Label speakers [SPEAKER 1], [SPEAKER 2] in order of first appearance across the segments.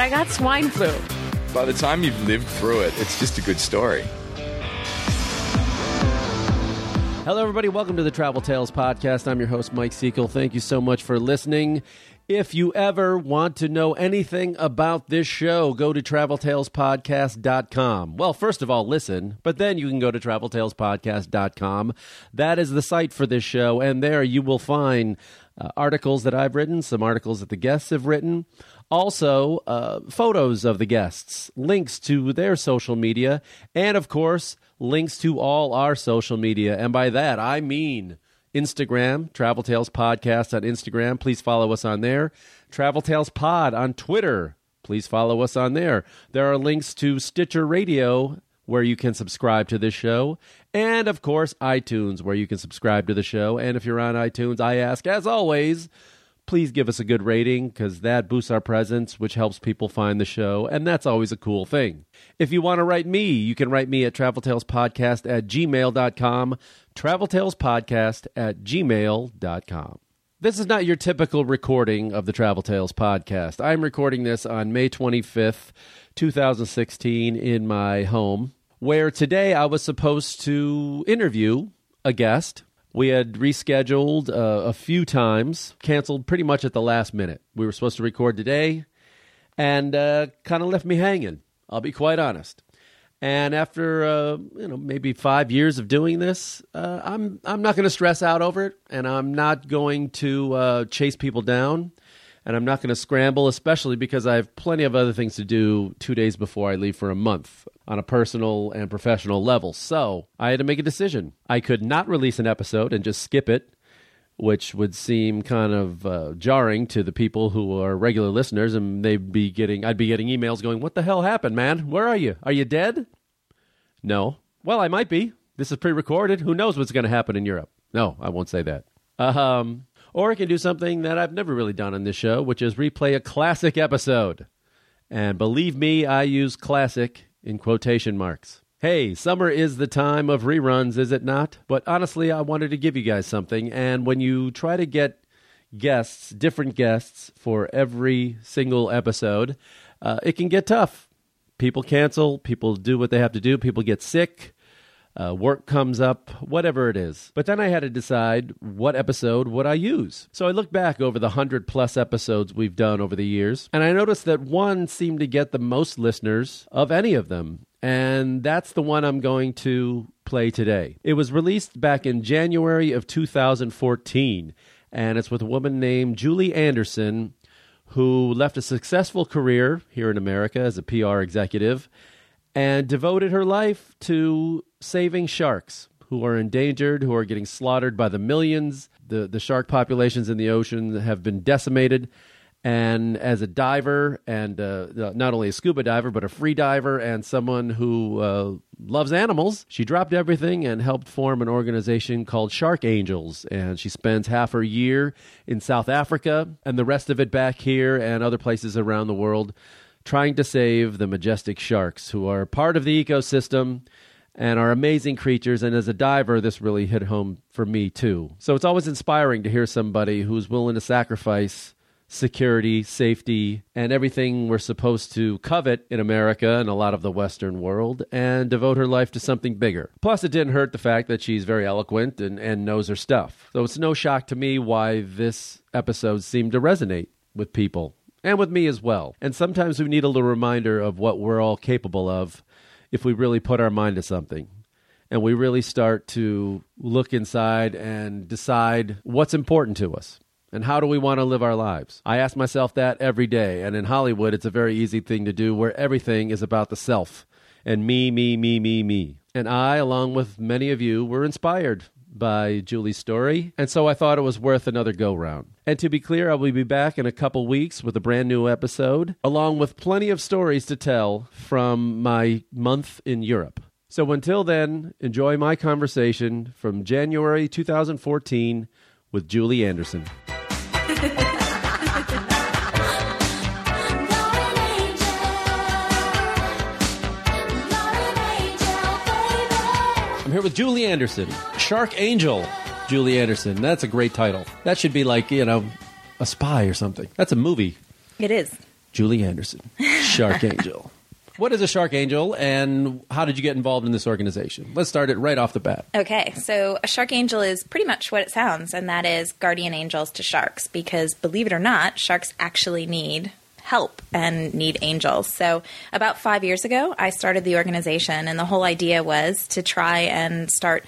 [SPEAKER 1] I got swine flu.
[SPEAKER 2] By the time you've lived through it, it's just a good story.
[SPEAKER 3] Hello, everybody. Welcome to the Travel Tales Podcast. I'm your host, Mike Sekel. Thank you so much for listening. If you ever want to know anything about this show, go to traveltalespodcast.com. Well, first of all, listen, but then you can go to traveltalespodcast.com. That is the site for this show, and there you will find uh, articles that I've written, some articles that the guests have written, also uh, photos of the guests, links to their social media, and of course, links to all our social media. And by that, I mean Instagram, Travel Tales Podcast on Instagram. Please follow us on there. Travel Tales Pod on Twitter. Please follow us on there. There are links to Stitcher Radio where you can subscribe to this show, and of course, iTunes where you can subscribe to the show. And if you're on iTunes, I ask, as always, please give us a good rating because that boosts our presence, which helps people find the show, and that's always a cool thing. If you want to write me, you can write me at traveltalespodcast at gmail.com, traveltalespodcast at gmail.com. This is not your typical recording of the Travel Tales podcast. I'm recording this on May 25th, 2016, in my home, where today I was supposed to interview a guest. We had rescheduled uh, a few times, canceled pretty much at the last minute. We were supposed to record today and uh, kind of left me hanging, I'll be quite honest. And after uh, you know maybe five years of doing this, uh, I'm I'm not going to stress out over it, and I'm not going to uh, chase people down, and I'm not going to scramble, especially because I have plenty of other things to do two days before I leave for a month on a personal and professional level. So I had to make a decision. I could not release an episode and just skip it, which would seem kind of uh, jarring to the people who are regular listeners, and they'd be getting I'd be getting emails going, "What the hell happened, man? Where are you? Are you dead?" No. Well, I might be. This is pre-recorded. Who knows what's going to happen in Europe? No, I won't say that. Um, or I can do something that I've never really done on this show, which is replay a classic episode. And believe me, I use classic in quotation marks. Hey, summer is the time of reruns, is it not? But honestly, I wanted to give you guys something. And when you try to get guests, different guests for every single episode, uh, it can get tough. People cancel, people do what they have to do, people get sick, uh, work comes up, whatever it is. But then I had to decide what episode would I use. So I looked back over the 100 plus episodes we've done over the years, and I noticed that one seemed to get the most listeners of any of them. And that's the one I'm going to play today. It was released back in January of 2014, and it's with a woman named Julie Anderson, who left a successful career here in America as a PR executive and devoted her life to saving sharks who are endangered, who are getting slaughtered by the millions. The, the shark populations in the ocean have been decimated. And as a diver, and uh, not only a scuba diver, but a free diver, and someone who uh, loves animals, she dropped everything and helped form an organization called Shark Angels. And she spends half her year in South Africa and the rest of it back here and other places around the world trying to save the majestic sharks who are part of the ecosystem and are amazing creatures. And as a diver, this really hit home for me too. So it's always inspiring to hear somebody who's willing to sacrifice security, safety, and everything we're supposed to covet in America and a lot of the Western world and devote her life to something bigger. Plus, it didn't hurt the fact that she's very eloquent and, and knows her stuff. So it's no shock to me why this episode seemed to resonate with people and with me as well. And sometimes we need a little reminder of what we're all capable of if we really put our mind to something and we really start to look inside and decide what's important to us and how do we want to live our lives. I ask myself that every day, and in Hollywood, it's a very easy thing to do where everything is about the self and me, me, me, me, me. And I, along with many of you, were inspired by Julie Story, and so I thought it was worth another go round. And to be clear, I will be back in a couple weeks with a brand new episode, along with plenty of stories to tell from my month in Europe. So until then, enjoy my conversation from January 2014 with Julie Anderson. I'm here with Julie Anderson, Shark Angel. Julie Anderson. That's a great title. That should be like, you know, a spy or something. That's a movie.
[SPEAKER 4] It is.
[SPEAKER 3] Julie Anderson, Shark Angel. What is a Shark Angel and how did you get involved in this organization? Let's start it right off the bat.
[SPEAKER 4] Okay, so a shark angel is pretty much what it sounds, and that is guardian angels to sharks. Because believe it or not, sharks actually need help and need angels. So, about five years ago, I started the organization, and the whole idea was to try and start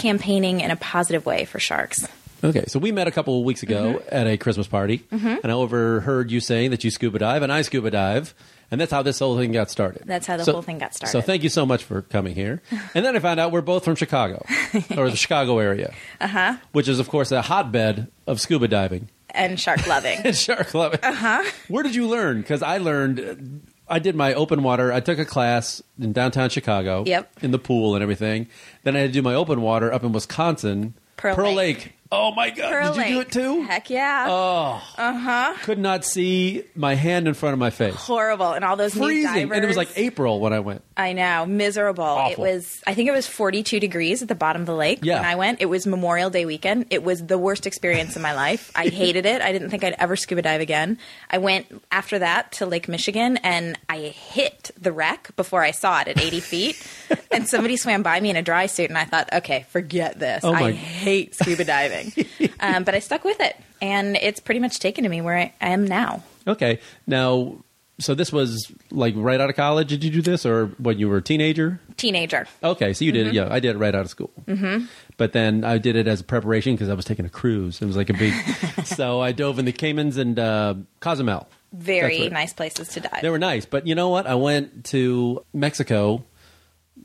[SPEAKER 4] campaigning in a positive way for sharks.
[SPEAKER 3] Okay, so we met a couple of weeks ago
[SPEAKER 4] Mm-hmm.
[SPEAKER 3] at a Christmas party, and I overheard you saying that you scuba dive and I scuba dive, and that's how this whole thing got started.
[SPEAKER 4] That's how the
[SPEAKER 3] So-
[SPEAKER 4] whole thing got started.
[SPEAKER 3] So thank you so much for coming here. And then I found out we're both from Chicago, or the Chicago area, uh-huh. which is, of course, a hotbed of scuba diving
[SPEAKER 4] And shark loving.
[SPEAKER 3] and shark clubbing. Uh-huh. Where did you learn? Because I learned, I did my open water. I took a class in downtown Chicago.
[SPEAKER 4] Yep.
[SPEAKER 3] In the pool and everything. Then I had to do my open water up in Wisconsin.
[SPEAKER 4] Pearl
[SPEAKER 3] Lake. Oh my God! Did you do it too?
[SPEAKER 4] Heck yeah.
[SPEAKER 3] Oh, uh huh. Could not see my hand in front of my face.
[SPEAKER 4] Horrible. And all those
[SPEAKER 3] Freezing, and it was like April when I went.
[SPEAKER 4] I know, miserable. It was. I think it was 42 degrees at the bottom of the lake
[SPEAKER 3] Yeah.
[SPEAKER 4] when I went. It was Memorial Day weekend. It was the worst experience in my life. I hated it. I didn't think I'd ever scuba dive again. I went after that to Lake Michigan, and I hit the wreck before I saw it at 80 feet. And somebody swam by me in a dry suit, and I thought, okay, forget this.
[SPEAKER 3] Oh,
[SPEAKER 4] I hate scuba diving. um, but I stuck with it, and it's pretty much taken to me where I, I am now.
[SPEAKER 3] Okay, now, so this was like right out of college. Did you do this, or when you were a teenager?
[SPEAKER 4] Teenager.
[SPEAKER 3] Okay, so you
[SPEAKER 4] Mm-hmm.
[SPEAKER 3] did it. Yeah, I did it right out of school. Mm-hmm. But then I did it as a preparation because I was taking a cruise. It was like a big. so I dove in the Caymans and uh, Cozumel.
[SPEAKER 4] Very nice places to dive.
[SPEAKER 3] They were nice, but you know what? I went to Mexico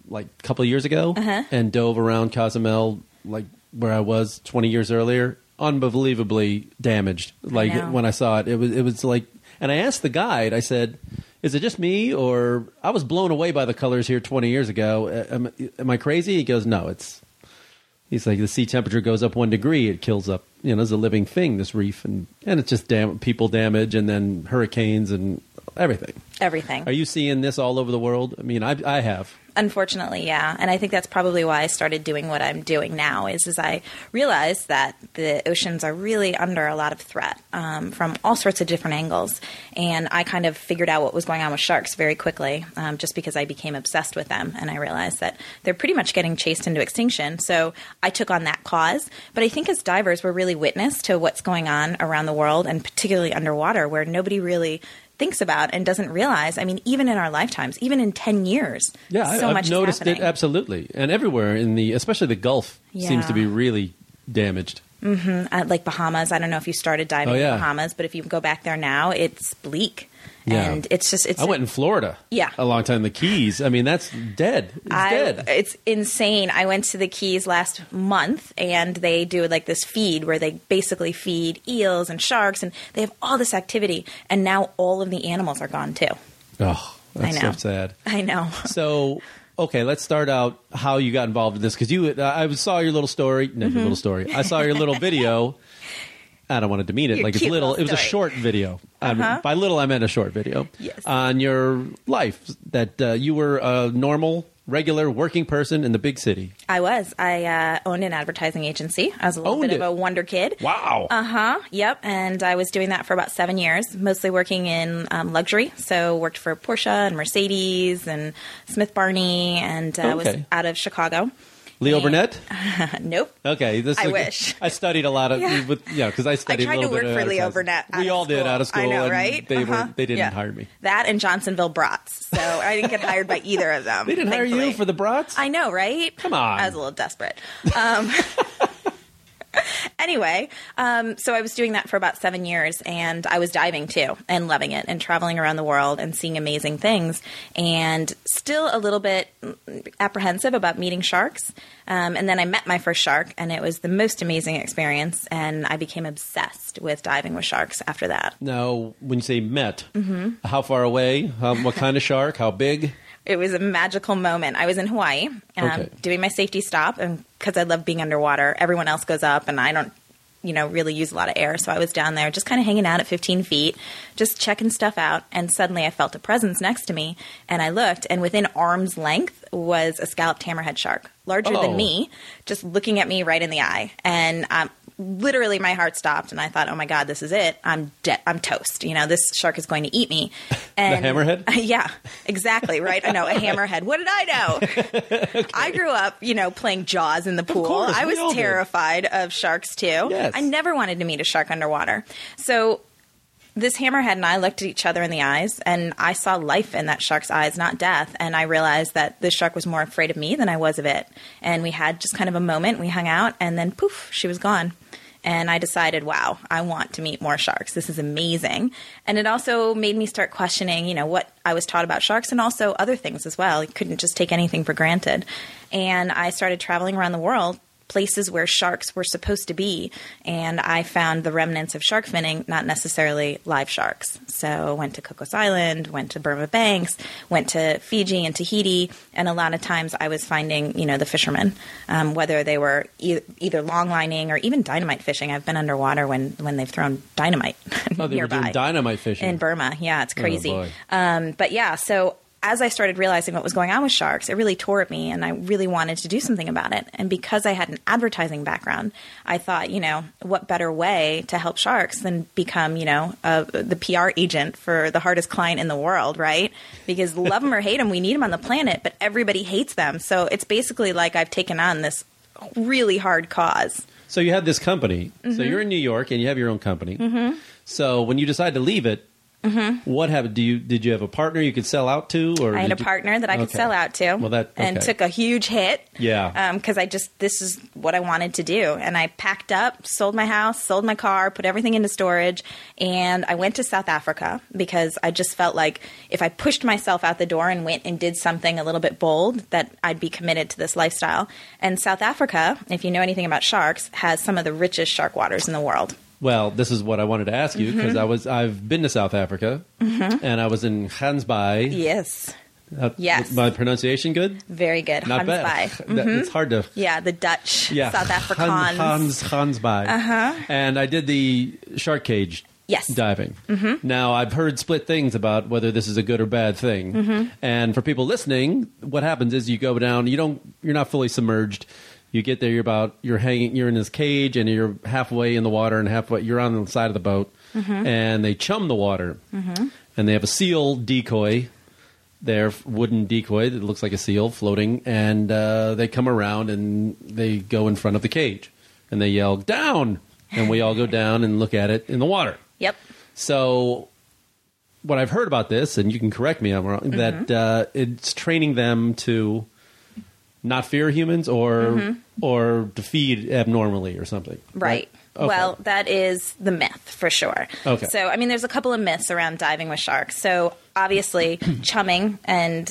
[SPEAKER 3] like a couple of years ago
[SPEAKER 4] Uh-huh.
[SPEAKER 3] and dove around Cozumel, like where I was 20 years earlier. Unbelievably damaged. Like
[SPEAKER 4] know.
[SPEAKER 3] when I saw it, it was it was like. And I asked the guide. I said, "Is it just me, or I was blown away by the colors here 20 years ago? Am, am I crazy?" He goes, "No, it's." He's like the sea temperature goes up one degree, it kills up. You know, it's a living thing. This reef, and and it's just dam- people damage, and then hurricanes and everything.
[SPEAKER 4] Everything.
[SPEAKER 3] Are you seeing this all over the world? I mean, I, I have.
[SPEAKER 4] Unfortunately, yeah, and I think that's probably why I started doing what I'm doing now. Is is I realized that the oceans are really under a lot of threat um, from all sorts of different angles, and I kind of figured out what was going on with sharks very quickly, um, just because I became obsessed with them, and I realized that they're pretty much getting chased into extinction. So I took on that cause. But I think as divers, we're really witness to what's going on around the world, and particularly underwater, where nobody really thinks about and doesn't realize. I mean, even in our lifetimes, even in ten years,
[SPEAKER 3] Yeah, I,
[SPEAKER 4] so
[SPEAKER 3] I've
[SPEAKER 4] much is
[SPEAKER 3] noticed it absolutely, and everywhere in the, especially the Gulf, seems to be really damaged.
[SPEAKER 4] uh, like Bahamas. I don't know if you started diving
[SPEAKER 3] Oh, yeah.
[SPEAKER 4] in Bahamas, but if you go back there now, it's bleak.
[SPEAKER 3] Yeah.
[SPEAKER 4] And it's just it's
[SPEAKER 3] I went in Florida.
[SPEAKER 4] Yeah.
[SPEAKER 3] a long time. The Keys. I mean, that's dead. It's
[SPEAKER 4] I-
[SPEAKER 3] dead.
[SPEAKER 4] It's insane. I went to the Keys last month, and they do like this feed where they basically feed eels and sharks, and they have all this activity. And now all of the animals are gone too.
[SPEAKER 3] Oh, that's
[SPEAKER 4] I know.
[SPEAKER 3] so sad.
[SPEAKER 4] I know.
[SPEAKER 3] So, okay, let's start out how you got involved in this because you. I saw your little story. No,
[SPEAKER 4] Mm-hmm.
[SPEAKER 3] your little story. I saw your little video. I don't want to demean it.
[SPEAKER 4] Your
[SPEAKER 3] like it's little. It was a short video. I mean,
[SPEAKER 4] Uh-huh.
[SPEAKER 3] by little, I meant a short video.
[SPEAKER 4] Yes.
[SPEAKER 3] On your life, that uh, you were a normal, regular, working person in the big city.
[SPEAKER 4] I was. I uh, owned an advertising agency. I was a little
[SPEAKER 3] Owned
[SPEAKER 4] bit
[SPEAKER 3] it?
[SPEAKER 4] of a wonder kid.
[SPEAKER 3] Wow.
[SPEAKER 4] Uh huh. Yep. And I was doing that for about seven years, mostly working in um, luxury. So worked for Porsche and Mercedes and Smith Barney, and uh, was
[SPEAKER 3] Okay.
[SPEAKER 4] out of Chicago.
[SPEAKER 3] Leo Burnett.
[SPEAKER 4] nope.
[SPEAKER 3] Okay, this.
[SPEAKER 4] I
[SPEAKER 3] is-
[SPEAKER 4] wish.
[SPEAKER 3] I studied a lot of
[SPEAKER 4] Yeah.
[SPEAKER 3] with yeah because I studied.
[SPEAKER 4] I tried
[SPEAKER 3] a
[SPEAKER 4] to
[SPEAKER 3] little bit
[SPEAKER 4] work
[SPEAKER 3] of
[SPEAKER 4] for Leo. Burnett
[SPEAKER 3] We all did out of school.
[SPEAKER 4] I know,
[SPEAKER 3] and
[SPEAKER 4] right?
[SPEAKER 3] They
[SPEAKER 4] Uh-huh.
[SPEAKER 3] they didn't
[SPEAKER 4] Yeah.
[SPEAKER 3] hire me.
[SPEAKER 4] That and Johnsonville Brats. So I didn't get hired by either of them.
[SPEAKER 3] They didn't hire you for the brats.
[SPEAKER 4] I know, right?
[SPEAKER 3] Come on.
[SPEAKER 4] I was a little desperate. Um, anyway, um, so I was doing that for about seven years, and I was diving too, and loving it, and traveling around the world and seeing amazing things, and still a little bit apprehensive about meeting sharks. Um, and then I met my first shark, and it was the most amazing experience, and I became obsessed with diving with sharks after that.
[SPEAKER 3] Now, when you say met,
[SPEAKER 4] Mm-hmm.
[SPEAKER 3] how far away? How, what kind of shark? How big?
[SPEAKER 4] It was a magical moment. I was in Hawaii um,
[SPEAKER 3] Okay.
[SPEAKER 4] doing my safety stop, and because I love being underwater, everyone else goes up, and I don't, you know, really use a lot of air. So I was down there, just kind of hanging out at 15 feet, just checking stuff out. And suddenly, I felt a presence next to me, and I looked, and within arm's length was a scalloped hammerhead shark, larger
[SPEAKER 3] Oh.
[SPEAKER 4] than me, just looking at me right in the eye, and um, literally my heart stopped, and I thought, oh my god, this is it. I'm dead. I'm toast. You know, this shark is going to eat me. And
[SPEAKER 3] hammerhead?
[SPEAKER 4] yeah, exactly. Right. I know a hammerhead. What did I know? I grew up, you know, playing Jaws in the pool.
[SPEAKER 3] course,
[SPEAKER 4] I was
[SPEAKER 3] all did.
[SPEAKER 4] terrified of sharks too.
[SPEAKER 3] Yes.
[SPEAKER 4] I never wanted to meet a shark underwater. So this hammerhead and I looked at each other in the eyes, and I saw life in that shark's eyes, not death. And I realized that this shark was more afraid of me than I was of it. And we had just kind of a moment. We hung out, and then poof, she was gone. And I decided, wow, I want to meet more sharks. This is amazing. And it also made me start questioning, you know, what I was taught about sharks and also other things as well. I couldn't just take anything for granted. And I started traveling around the world places where sharks were supposed to be, and I found the remnants of shark finning, not necessarily live sharks. So went to Cocos Island, went to Burma Banks, went to Fiji and Tahiti, and a lot of times I was finding, you know, the fishermen, um, whether they were e- either long lining or even dynamite fishing. I've been underwater when when they've thrown dynamite
[SPEAKER 3] Oh, they were doing dynamite fishing.
[SPEAKER 4] in Burma. Yeah, it's crazy.
[SPEAKER 3] boy.
[SPEAKER 4] um, but yeah, so as I started realizing what was going on with sharks, it really tore at me, and I really wanted to do something about it. And because I had an advertising background, I thought, you know, what better way to help sharks than become, you know, uh, the PR agent for the hardest client in the world, right? Because love them or hate them, we need them on the planet, but everybody hates them. So it's basically like I've taken on this really hard cause.
[SPEAKER 3] So you had this company. So
[SPEAKER 4] Mm-hmm.
[SPEAKER 3] you're in New York and you have your own company. So when you decide to leave it, what happened? Do you did you have a partner you could sell out to, or
[SPEAKER 4] Mm-hmm. I had a
[SPEAKER 3] you-
[SPEAKER 4] partner that I could
[SPEAKER 3] Okay.
[SPEAKER 4] sell out to.
[SPEAKER 3] Well, that
[SPEAKER 4] and took a huge hit.
[SPEAKER 3] Yeah.
[SPEAKER 4] Because I just this is what I wanted to do, and I packed up, sold my house, sold my car, put everything into storage, and I went to South Africa because I just felt like if I pushed myself out the door and went and did something a little bit bold, that I'd be committed to this lifestyle. And South Africa, if you know anything about sharks, has some of the richest shark waters in the world.
[SPEAKER 3] Well, this is what I wanted to ask you because
[SPEAKER 4] Mm-hmm.
[SPEAKER 3] I was I've been to South Africa and I was in Gansbaai.
[SPEAKER 4] Yes,
[SPEAKER 3] Uh,
[SPEAKER 4] Yes.
[SPEAKER 3] my pronunciation good?
[SPEAKER 4] very good.
[SPEAKER 3] Not bad.
[SPEAKER 4] Hansbaai.
[SPEAKER 3] That- It's hard to
[SPEAKER 4] Yeah, the Dutch,
[SPEAKER 3] yeah.
[SPEAKER 4] South Africans.
[SPEAKER 3] Hans Hans Gansbaai. Uh-huh. And I did the shark cage
[SPEAKER 4] Yes.
[SPEAKER 3] diving. Mm-hmm. Now I've heard split things about whether this is a good or bad thing.
[SPEAKER 4] Mm-hmm.
[SPEAKER 3] And for people listening, what happens is you go down. You don't. You're not fully submerged. You get there. You're about. You're hanging. You're in this cage, and you're halfway in the water, and halfway. You're on the side of the boat,
[SPEAKER 4] Mm-hmm.
[SPEAKER 3] and they chum the water, and they have a seal decoy. There, wooden decoy that looks like a seal floating, and uh, they come around and they go in front of the cage, and they yell down, and we all go down and look at it in the water.
[SPEAKER 4] Yep.
[SPEAKER 3] So, what I've heard about this, and you can correct me, if I'm wrong,
[SPEAKER 4] Mm-hmm.
[SPEAKER 3] that uh, it's training them to not fear humans or or to feed abnormally or something.
[SPEAKER 4] Mm-hmm. Right.
[SPEAKER 3] Okay.
[SPEAKER 4] Well, that is the myth for sure.
[SPEAKER 3] Okay.
[SPEAKER 4] So, I mean, there's a couple of myths around diving with sharks. So, obviously, chumming and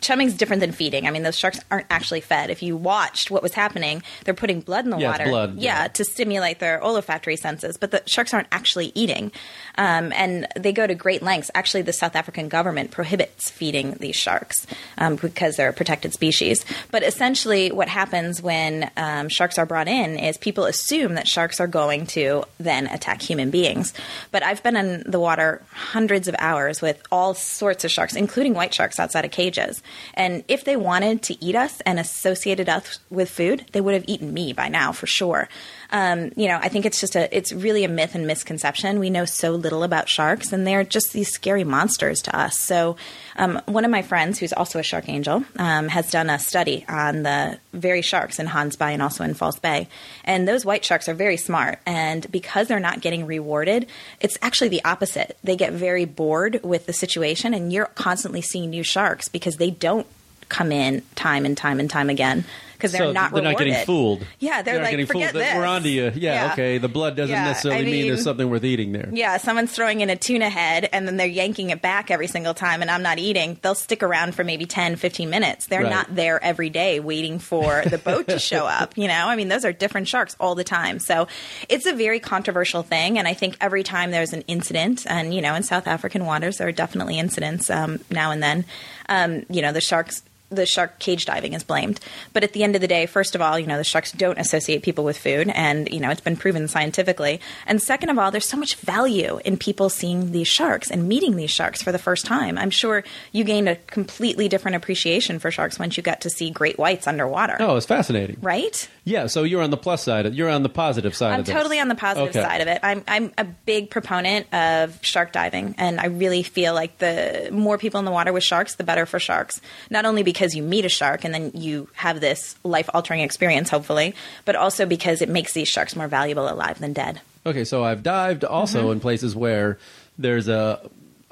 [SPEAKER 4] chumming's different than feeding. I mean, those sharks aren't actually fed. If you watched what was happening, they're putting blood in the
[SPEAKER 3] Yeah,
[SPEAKER 4] water.
[SPEAKER 3] blood,
[SPEAKER 4] yeah,
[SPEAKER 3] yeah.
[SPEAKER 4] to stimulate their olfactory senses. But the sharks aren't actually eating. Um, and they go to great lengths. Actually, the South African government prohibits feeding these sharks um, because they're a protected species. But essentially, what happens when um, sharks are brought in is people assume that sharks are going to then attack human beings. But I've been in the water hundreds of hours with all sorts of sharks, including white sharks outside of cages. And if they wanted to eat us and associated us with food, they would have eaten me by now for sure. Um, you know, I think it's just a, it's really a myth and misconception. We know so little about sharks, and they're just these scary monsters to us. So, um, one of my friends, who's also a shark angel, um, has done a study on the very sharks in Hans Bay and also in False Bay. And those white sharks are very smart, and because they're not getting rewarded, it's actually the opposite. They get very bored with the situation, and you're constantly seeing new sharks because they don't come in time and time and time again because they're
[SPEAKER 3] so
[SPEAKER 4] not
[SPEAKER 3] they're not getting fooled.
[SPEAKER 4] Yeah, they're
[SPEAKER 3] not
[SPEAKER 4] like,
[SPEAKER 3] getting
[SPEAKER 4] "Forget
[SPEAKER 3] fooled.
[SPEAKER 4] this."
[SPEAKER 3] We're onto you. Yeah,
[SPEAKER 4] Yeah.
[SPEAKER 3] okay. The blood doesn't
[SPEAKER 4] Yeah,
[SPEAKER 3] necessarily
[SPEAKER 4] I
[SPEAKER 3] mean, there's something worth eating there.
[SPEAKER 4] Yeah, someone's throwing in a tuna head and then they're yanking it back every single time and I'm not eating. They'll stick around for maybe 10, 15 minutes. They're
[SPEAKER 3] Right.
[SPEAKER 4] not there every day waiting for the boat to show up, you know? I mean, those are different sharks all the time. So it's a very controversial thing. And I think every time there's an incident, and, you know, in South African waters, there are definitely incidents um, now and then, um, you know, the sharks the shark cage diving is blamed. But at the end of the day, first of all, you know, the sharks don't associate people with food, and, you know, it's been proven scientifically. And second of all, there's so much value in people seeing these sharks and meeting these sharks for the first time. I'm sure you gained a completely different appreciation for sharks once you got to see great whites underwater.
[SPEAKER 3] Oh, it's fascinating.
[SPEAKER 4] Right?
[SPEAKER 3] Yeah, so you're on the plus side. Of, you're on the positive side
[SPEAKER 4] I'm
[SPEAKER 3] of this.
[SPEAKER 4] totally on the positive
[SPEAKER 3] Okay.
[SPEAKER 4] side of it. I'm I'm a big proponent of shark diving, and I really feel like the more people in the water with sharks, the better for sharks. Not only because you meet a shark and then you have this life altering experience, hopefully, but also because it makes these sharks more valuable alive than dead.
[SPEAKER 3] Okay, so I've dived also
[SPEAKER 4] Mm-hmm.
[SPEAKER 3] in places where there's a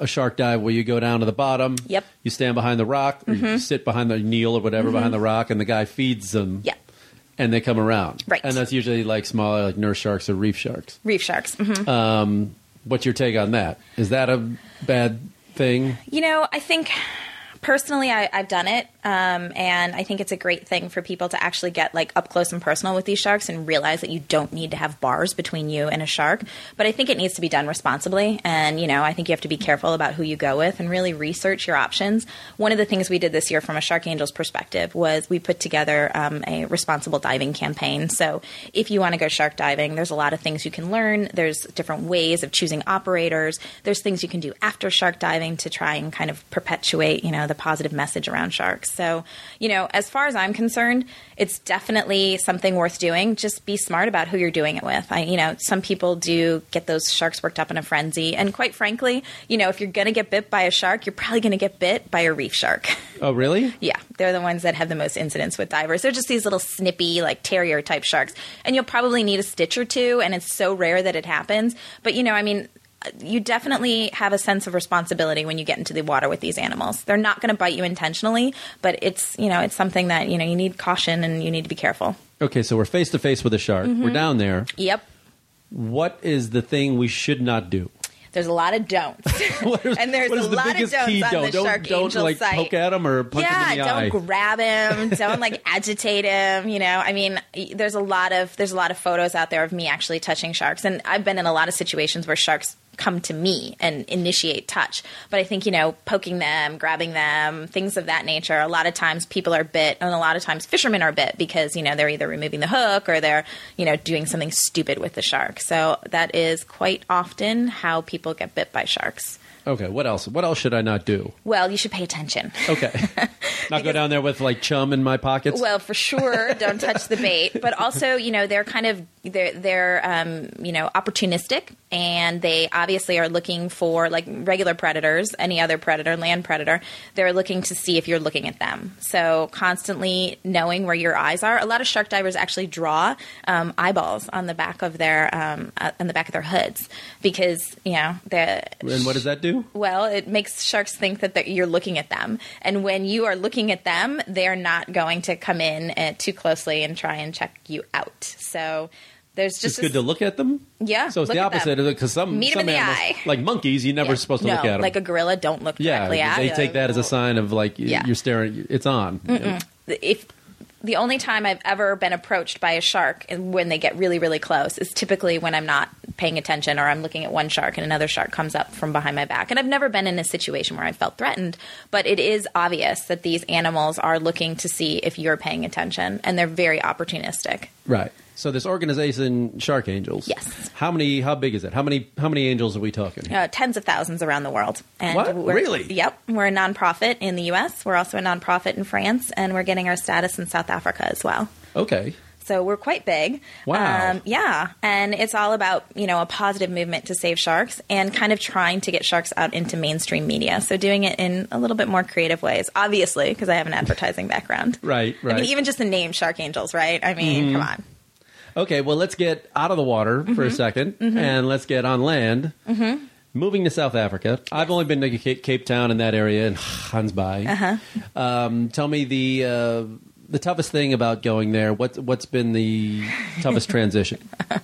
[SPEAKER 3] a shark dive where you go down to the bottom.
[SPEAKER 4] Yep. Mm-hmm.
[SPEAKER 3] You stand behind the rock, or you sit behind the kneel or whatever behind the rock, and the guy feeds them.
[SPEAKER 4] Yeah.
[SPEAKER 3] And they come around.
[SPEAKER 4] Right.
[SPEAKER 3] And that's usually like smaller, like nurse sharks or reef sharks.
[SPEAKER 4] Reef sharks. hmm
[SPEAKER 3] Um, what's your take on that? Is that a bad thing?
[SPEAKER 4] You know, I think personally I, I've done it, um, and I think it's a great thing for people to actually get like up close and personal with these sharks and realize that you don't need to have bars between you and a shark. But I think it needs to be done responsibly, and you know, I think you have to be careful about who you go with and really research your options. One of the things we did this year from a Shark Angels perspective was we put together um, a responsible diving campaign. So if you want to go shark diving, there's a lot of things you can learn. There's different ways of choosing operators. There's things you can do after shark diving to try and kind of perpetuate, you know, the positive message around sharks. So, you know, as far as I'm concerned, it's definitely something worth doing. Just be smart about who you're doing it with. I, you know, some people do get those sharks worked up in a frenzy, and quite frankly, you know, if you're going to get bit by a shark, you're probably going to get bit by a reef shark.
[SPEAKER 3] Oh, really?
[SPEAKER 4] Yeah, they're the ones that have the most incidents with divers. They're just these little snippy, like terrier type sharks. And you'll probably need a stitch or two, and it's so rare that it happens. But, you know, I mean, you definitely have a sense of responsibility when you get into the water with these animals. They're not going to bite you intentionally, but it's, you know, it's something that, you know, you need caution and you need to be careful.
[SPEAKER 3] Okay, so we're face to face with a shark.
[SPEAKER 4] Mm-hmm.
[SPEAKER 3] We're down there.
[SPEAKER 4] Yep.
[SPEAKER 3] What is the thing we should not do?
[SPEAKER 4] There's a lot of don'ts.
[SPEAKER 3] Is,
[SPEAKER 4] and there's a
[SPEAKER 3] the
[SPEAKER 4] lot of don'ts on
[SPEAKER 3] don't?
[SPEAKER 4] the
[SPEAKER 3] don't
[SPEAKER 4] Shark
[SPEAKER 3] don't
[SPEAKER 4] Angel
[SPEAKER 3] like
[SPEAKER 4] site.
[SPEAKER 3] poke at him or punch
[SPEAKER 4] yeah,
[SPEAKER 3] him in the
[SPEAKER 4] don't
[SPEAKER 3] eye.
[SPEAKER 4] grab him. Don't like agitate him. You know, I mean, there's a lot of there's a lot of photos out there of me actually touching sharks, and I've been in a lot of situations where sharks come to me and initiate touch. But I think you know, poking them, grabbing them, things of that nature. A lot of times people are bit, and a lot of times fishermen are bit because you know they're either removing the hook or they're you know doing something stupid with the shark. So that is quite often how people get bit by sharks.
[SPEAKER 3] Okay, what else? What else should I not do?
[SPEAKER 4] Well, you should pay attention.
[SPEAKER 3] Okay, not go down there with like chum in my pockets.
[SPEAKER 4] Well, for sure, don't touch the bait. But also, you know, they're kind of they're they're um, you know opportunistic, and they obviously are looking for like regular predators, any other predator, land predator. They're looking to see if you're looking at them. So constantly knowing where your eyes are. A lot of shark divers actually draw um, eyeballs on the back of their um, uh, on the back of their hoods because you know the
[SPEAKER 3] and what does that do?
[SPEAKER 4] well, it makes sharks think that you're looking at them, and when you are looking at them, they're not going to come in uh, too closely and try and check you out. So there's
[SPEAKER 3] It's
[SPEAKER 4] just
[SPEAKER 3] good to look at them.
[SPEAKER 4] Yeah,
[SPEAKER 3] So it's the
[SPEAKER 4] at
[SPEAKER 3] opposite
[SPEAKER 4] them.
[SPEAKER 3] because some
[SPEAKER 4] Meet
[SPEAKER 3] some
[SPEAKER 4] in the
[SPEAKER 3] animals,
[SPEAKER 4] eye.
[SPEAKER 3] like monkeys, you're never
[SPEAKER 4] Yeah.
[SPEAKER 3] supposed to
[SPEAKER 4] no,
[SPEAKER 3] look at them.
[SPEAKER 4] like a gorilla. Don't look
[SPEAKER 3] yeah,
[SPEAKER 4] directly at.
[SPEAKER 3] Them.
[SPEAKER 4] They
[SPEAKER 3] take that as a sign of like
[SPEAKER 4] Yeah.
[SPEAKER 3] you're staring. It's on.
[SPEAKER 4] if the only time I've ever been approached by a shark and when they get really, really close is typically when I'm not paying attention or I'm looking at one shark and another shark comes up from behind my back. And I've never been in a situation where I felt threatened, but it is obvious that these animals are looking to see if you're paying attention and they're very opportunistic.
[SPEAKER 3] Right. So this organization, Shark Angels.
[SPEAKER 4] Yes.
[SPEAKER 3] How many? How big is it? How many? How many angels are we talking?
[SPEAKER 4] Uh, tens of thousands around the world. And
[SPEAKER 3] What? Really?
[SPEAKER 4] Yep. We're a nonprofit in the U.S. We're also a nonprofit in France, and we're getting our status in South Africa as well.
[SPEAKER 3] Okay.
[SPEAKER 4] So we're quite big.
[SPEAKER 3] Wow.
[SPEAKER 4] Um, yeah. And it's all about, you know, a positive movement to save sharks and kind of trying to get sharks out into mainstream media. So doing it in a little bit more creative ways, obviously, because I have an advertising background.
[SPEAKER 3] Right. right.
[SPEAKER 4] I mean, even just the name Shark Angels, right? I mean, come on.
[SPEAKER 3] Okay, well, let's get out of the water for a 2nd and let's get on land. Mm-hmm. Moving to South Africa. I've only been to Cape, Cape Town and that area and Hansby. Uh-huh. Um, tell me the uh, the toughest thing about going there? What what's been the toughest transition?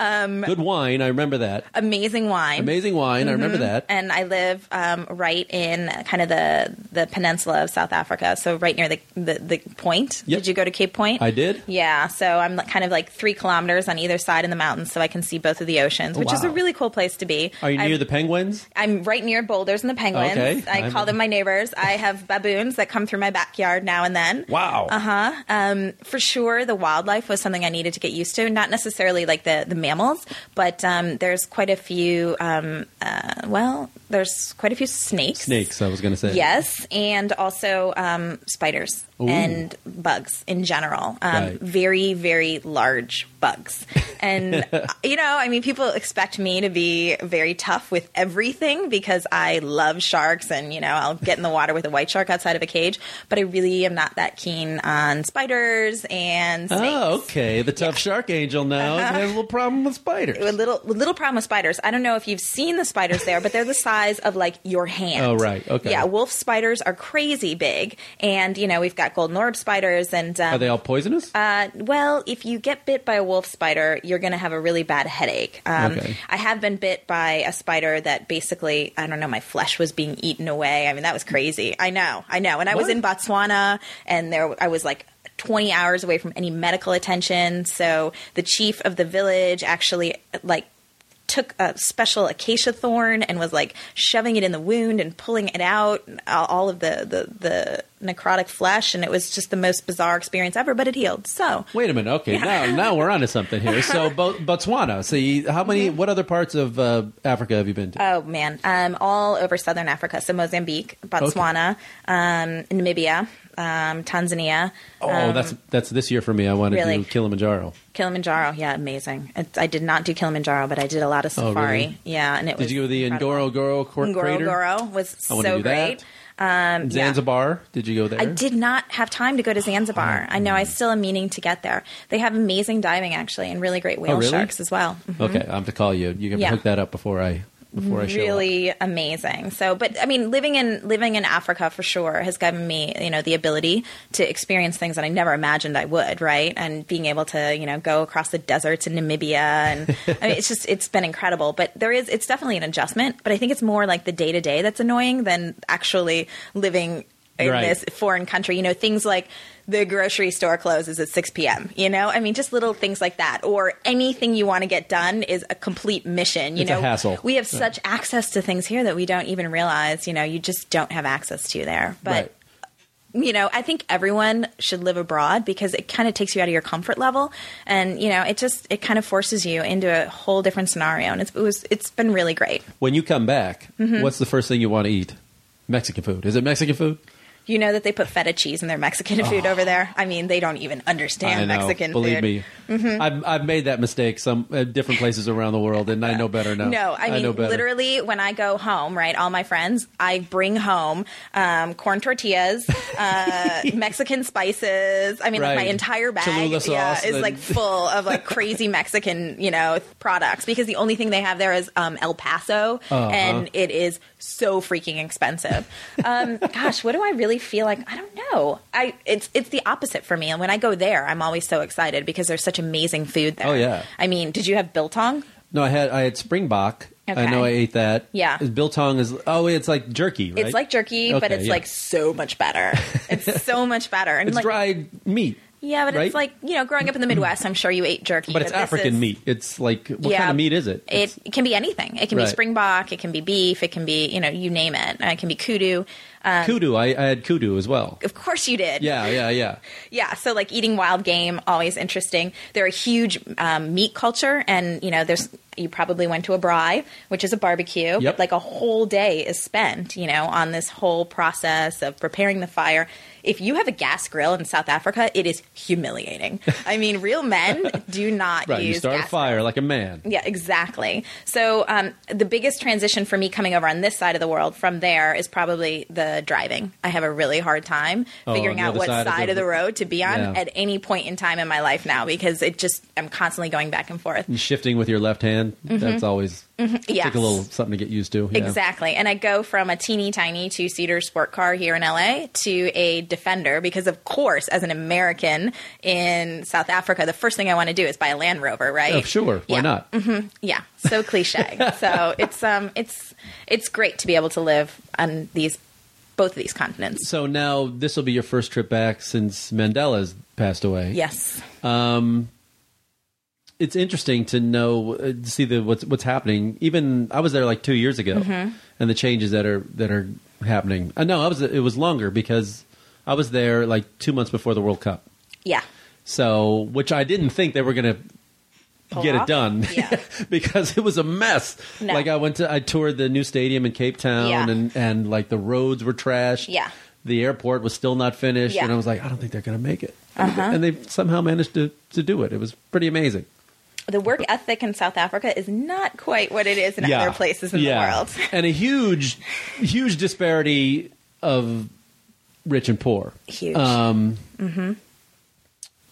[SPEAKER 4] Um,
[SPEAKER 3] Good wine, I remember that.
[SPEAKER 4] Amazing wine.
[SPEAKER 3] Amazing wine, I remember
[SPEAKER 4] Mhm.
[SPEAKER 3] that.
[SPEAKER 4] And I live um, right in kind of the the peninsula of South Africa, so right near the the, the point.
[SPEAKER 3] Yep.
[SPEAKER 4] Did you go to Cape Point?
[SPEAKER 3] I did.
[SPEAKER 4] Yeah, so I'm like- kind of like three kilometers on either side in the mountains, so I can see both of the oceans,
[SPEAKER 3] Oh,
[SPEAKER 4] which is a really cool place to be.
[SPEAKER 3] Are you near
[SPEAKER 4] I'm,
[SPEAKER 3] the penguins?
[SPEAKER 4] I'm right near boulders and the penguins.
[SPEAKER 3] Okay.
[SPEAKER 4] I
[SPEAKER 3] I'm-
[SPEAKER 4] call them my neighbors. I have baboons that come through my backyard now and then.
[SPEAKER 3] Wow.
[SPEAKER 4] Uh huh. Um, for sure, the wildlife was something I needed to get used to. Not necessarily like the the mammals, but um, there's quite a few. Um, uh, well, there's quite a few snakes.
[SPEAKER 3] Snakes, I was going to say.
[SPEAKER 4] Yes, and also um, spiders
[SPEAKER 3] Ooh.
[SPEAKER 4] and bugs in general. Um,
[SPEAKER 3] Right.
[SPEAKER 4] Very, very large bugs. And, you know, I mean, people expect me to be very tough with everything because I love sharks and, you know, I'll get in the water with a white shark outside of a cage, but I really am not that keen on spiders and snakes.
[SPEAKER 3] Oh, okay. The tough shark angel now
[SPEAKER 4] Uh-huh.
[SPEAKER 3] has a little problem with spiders.
[SPEAKER 4] A little, a little problem with spiders. I don't know if you've seen the spiders there, but they're the size of like your hand.
[SPEAKER 3] Oh, right. Okay.
[SPEAKER 4] Yeah, wolf spiders are crazy big, and you know we've got golden orb spiders, and um,
[SPEAKER 3] Are they all poisonous?
[SPEAKER 4] uh, well, if you get bit by a wolf spider, you're going to have a really bad headache. Um,
[SPEAKER 3] Okay.
[SPEAKER 4] I have been bit by a spider that basically, I don't know, my flesh was being eaten away. I mean, that was crazy. I know, I know. And I was in Botswana, and there I was like. 20 hours away from any medical attention. So the chief of the village actually like took a special acacia thorn and was like shoving it in the wound and pulling it out all of the, the, the necrotic flesh and it was just the most bizarre experience ever but it healed so
[SPEAKER 3] Wait a minute. Okay, now now we're onto something here. So Bo- Botswana. See, how many? What other parts of uh, Africa have you been to?
[SPEAKER 4] Mm-hmm. oh man um, all over southern africa so mozambique botswana um, namibia um, tanzania
[SPEAKER 3] oh,
[SPEAKER 4] um,
[SPEAKER 3] that's that's this year for me. I want to
[SPEAKER 4] really?
[SPEAKER 3] do Kilimanjaro.
[SPEAKER 4] kilimanjaro yeah amazing it, i did not do kilimanjaro but i did a lot of
[SPEAKER 3] Oh,
[SPEAKER 4] safari
[SPEAKER 3] really?
[SPEAKER 4] yeah and it was
[SPEAKER 3] Did you go to the
[SPEAKER 4] incredible.
[SPEAKER 3] Ngorongoro cor- crater?
[SPEAKER 4] Ngorongoro was so great um, yeah.
[SPEAKER 3] Zanzibar. Did you go there?
[SPEAKER 4] I did not have time to go to Zanzibar. I know I still am meaning to get there. They have amazing diving actually, and really great whale
[SPEAKER 3] Oh, really?
[SPEAKER 4] sharks as well. Mhm.
[SPEAKER 3] Okay, I have to call you. You can
[SPEAKER 4] Yeah.
[SPEAKER 3] hook that up before I before I show up.
[SPEAKER 4] Really amazing. So, but I mean, living in living in Africa for sure has given me, you know, the ability to experience things that I never imagined I would. Right, and being able to, you know, go across the deserts in Namibia, and I mean, it's just it's been incredible. But there is, it's definitely an adjustment. But I think it's more like the day to day that's annoying than actually living in
[SPEAKER 3] Right.
[SPEAKER 4] this foreign country. You know, things like the grocery store closes at 6 p.m. You know, I mean, just little things like that, or anything you want to get done is a complete mission. You
[SPEAKER 3] It's
[SPEAKER 4] know,
[SPEAKER 3] hassle.
[SPEAKER 4] we have
[SPEAKER 3] Yeah.
[SPEAKER 4] such access to things here that we don't even realize. You know, you just don't have access to there. But
[SPEAKER 3] right.
[SPEAKER 4] you know, I think everyone should live abroad because it kind of takes you out of your comfort level, and you know, it just it kind of forces you into a whole different scenario, and it's, it was it's been really great.
[SPEAKER 3] When you come back,
[SPEAKER 4] Mhm.
[SPEAKER 3] what's the first thing you want to eat? Mexican food. Is it Mexican food?
[SPEAKER 4] You know that they put feta cheese in their Mexican food over there. I mean, they don't even understand
[SPEAKER 3] I know.
[SPEAKER 4] Mexican
[SPEAKER 3] Believe
[SPEAKER 4] food.
[SPEAKER 3] me,
[SPEAKER 4] Mhm.
[SPEAKER 3] I've I've made that mistake some uh, different places around the world, and I know better now.
[SPEAKER 4] No, I mean literally when I go home, right? All my friends, I bring home um, corn tortillas, uh, Mexican spices. I mean, like my entire bag,
[SPEAKER 3] Cholula
[SPEAKER 4] yeah,
[SPEAKER 3] sauce,
[SPEAKER 4] is like full of like crazy Mexican, you know, products because the only thing they have there is um, El Paso,
[SPEAKER 3] Uh-huh.
[SPEAKER 4] and it is so freaking expensive. Um, gosh, what do I really feel like? I don't know. I it's it's the opposite for me, and when I go there, I'm always so excited because there's such amazing food there.
[SPEAKER 3] Oh, yeah.
[SPEAKER 4] I mean, did you have biltong?
[SPEAKER 3] No, I had I had Springbok. I know I ate that.
[SPEAKER 4] Yeah.
[SPEAKER 3] biltong is oh, it's like jerky, right?
[SPEAKER 4] It's like jerky, but it's
[SPEAKER 3] yeah.
[SPEAKER 4] like so much better. It's so much better. And
[SPEAKER 3] it's
[SPEAKER 4] like,
[SPEAKER 3] dried meat,
[SPEAKER 4] yeah, but
[SPEAKER 3] right?
[SPEAKER 4] it's like you know, growing up in the Midwest, I'm sure you ate jerky,
[SPEAKER 3] but it's
[SPEAKER 4] this
[SPEAKER 3] African
[SPEAKER 4] is-
[SPEAKER 3] meat. It's like what
[SPEAKER 4] Yeah.
[SPEAKER 3] kind of meat is it?
[SPEAKER 4] It, it can be anything. It can
[SPEAKER 3] Right.
[SPEAKER 4] be springbok. It can be beef. It can be you know you name it. It can be kudu. Um,
[SPEAKER 3] kudu. I, I had kudu as well.
[SPEAKER 4] Of course you did.
[SPEAKER 3] Yeah, yeah, yeah.
[SPEAKER 4] Yeah, so like eating wild game, always interesting. They're a huge um, meat culture, and you know, there's you probably went to a braai, which is a barbecue.
[SPEAKER 3] Yep.
[SPEAKER 4] Like a whole day is spent, you know, on this whole process of preparing the fire. If you have a gas grill in South Africa, it is humiliating. I mean, real men do not
[SPEAKER 3] Right,
[SPEAKER 4] use
[SPEAKER 3] you start a fire like a man.
[SPEAKER 4] yeah, exactly. So um, the biggest transition for me coming over on this side of the world from there is probably the driving. I have a really hard time
[SPEAKER 3] Oh,
[SPEAKER 4] figuring out what
[SPEAKER 3] side
[SPEAKER 4] side,
[SPEAKER 3] of
[SPEAKER 4] of,
[SPEAKER 3] the-
[SPEAKER 4] the road to be on
[SPEAKER 3] Yeah.
[SPEAKER 4] at any point in time in my life now because it just I'm constantly going back and forth.
[SPEAKER 3] And Shifting with your left hand, that's always
[SPEAKER 4] Mm-hmm. Yes.
[SPEAKER 3] take a little something to get used to. Yeah.
[SPEAKER 4] Exactly. And I go from a teeny tiny two seater sport car here in LA to a Defender because, of course, as an American in South Africa, the first thing I want to do is buy a Land Rover, right?
[SPEAKER 3] Oh, sure. Why
[SPEAKER 4] Yeah.
[SPEAKER 3] not?
[SPEAKER 4] Yeah. So cliche. so it's um it's it's great to be able to live on these both of these continents.
[SPEAKER 3] So now this will be your first trip back since Mandela's passed away.
[SPEAKER 4] Yes.
[SPEAKER 3] Um, it's interesting to know, uh, to see the what's what's happening. Even I was there like two years ago,
[SPEAKER 4] Mm-hmm.
[SPEAKER 3] and the changes that are that are happening. Uh, no, I was it was longer because I was there like two months before the World Cup.
[SPEAKER 4] Yeah.
[SPEAKER 3] So, which I didn't think they were going to
[SPEAKER 4] Pull
[SPEAKER 3] get
[SPEAKER 4] off?
[SPEAKER 3] it done
[SPEAKER 4] Yeah.
[SPEAKER 3] because it was a mess.
[SPEAKER 4] No.
[SPEAKER 3] Like I went to, I toured the new stadium in Cape Town,
[SPEAKER 4] Yeah.
[SPEAKER 3] and and like the roads were trashed.
[SPEAKER 4] Yeah.
[SPEAKER 3] the airport was still not finished,
[SPEAKER 4] Yeah.
[SPEAKER 3] and I was like, I don't think they're going to make it. Uh-huh. And they somehow managed to to do it. It was pretty amazing.
[SPEAKER 4] The work ethic in South Africa is not quite what it is in other places in
[SPEAKER 3] Yeah.
[SPEAKER 4] the world.
[SPEAKER 3] and a huge, huge disparity of rich and poor.
[SPEAKER 4] Huge.
[SPEAKER 3] Um,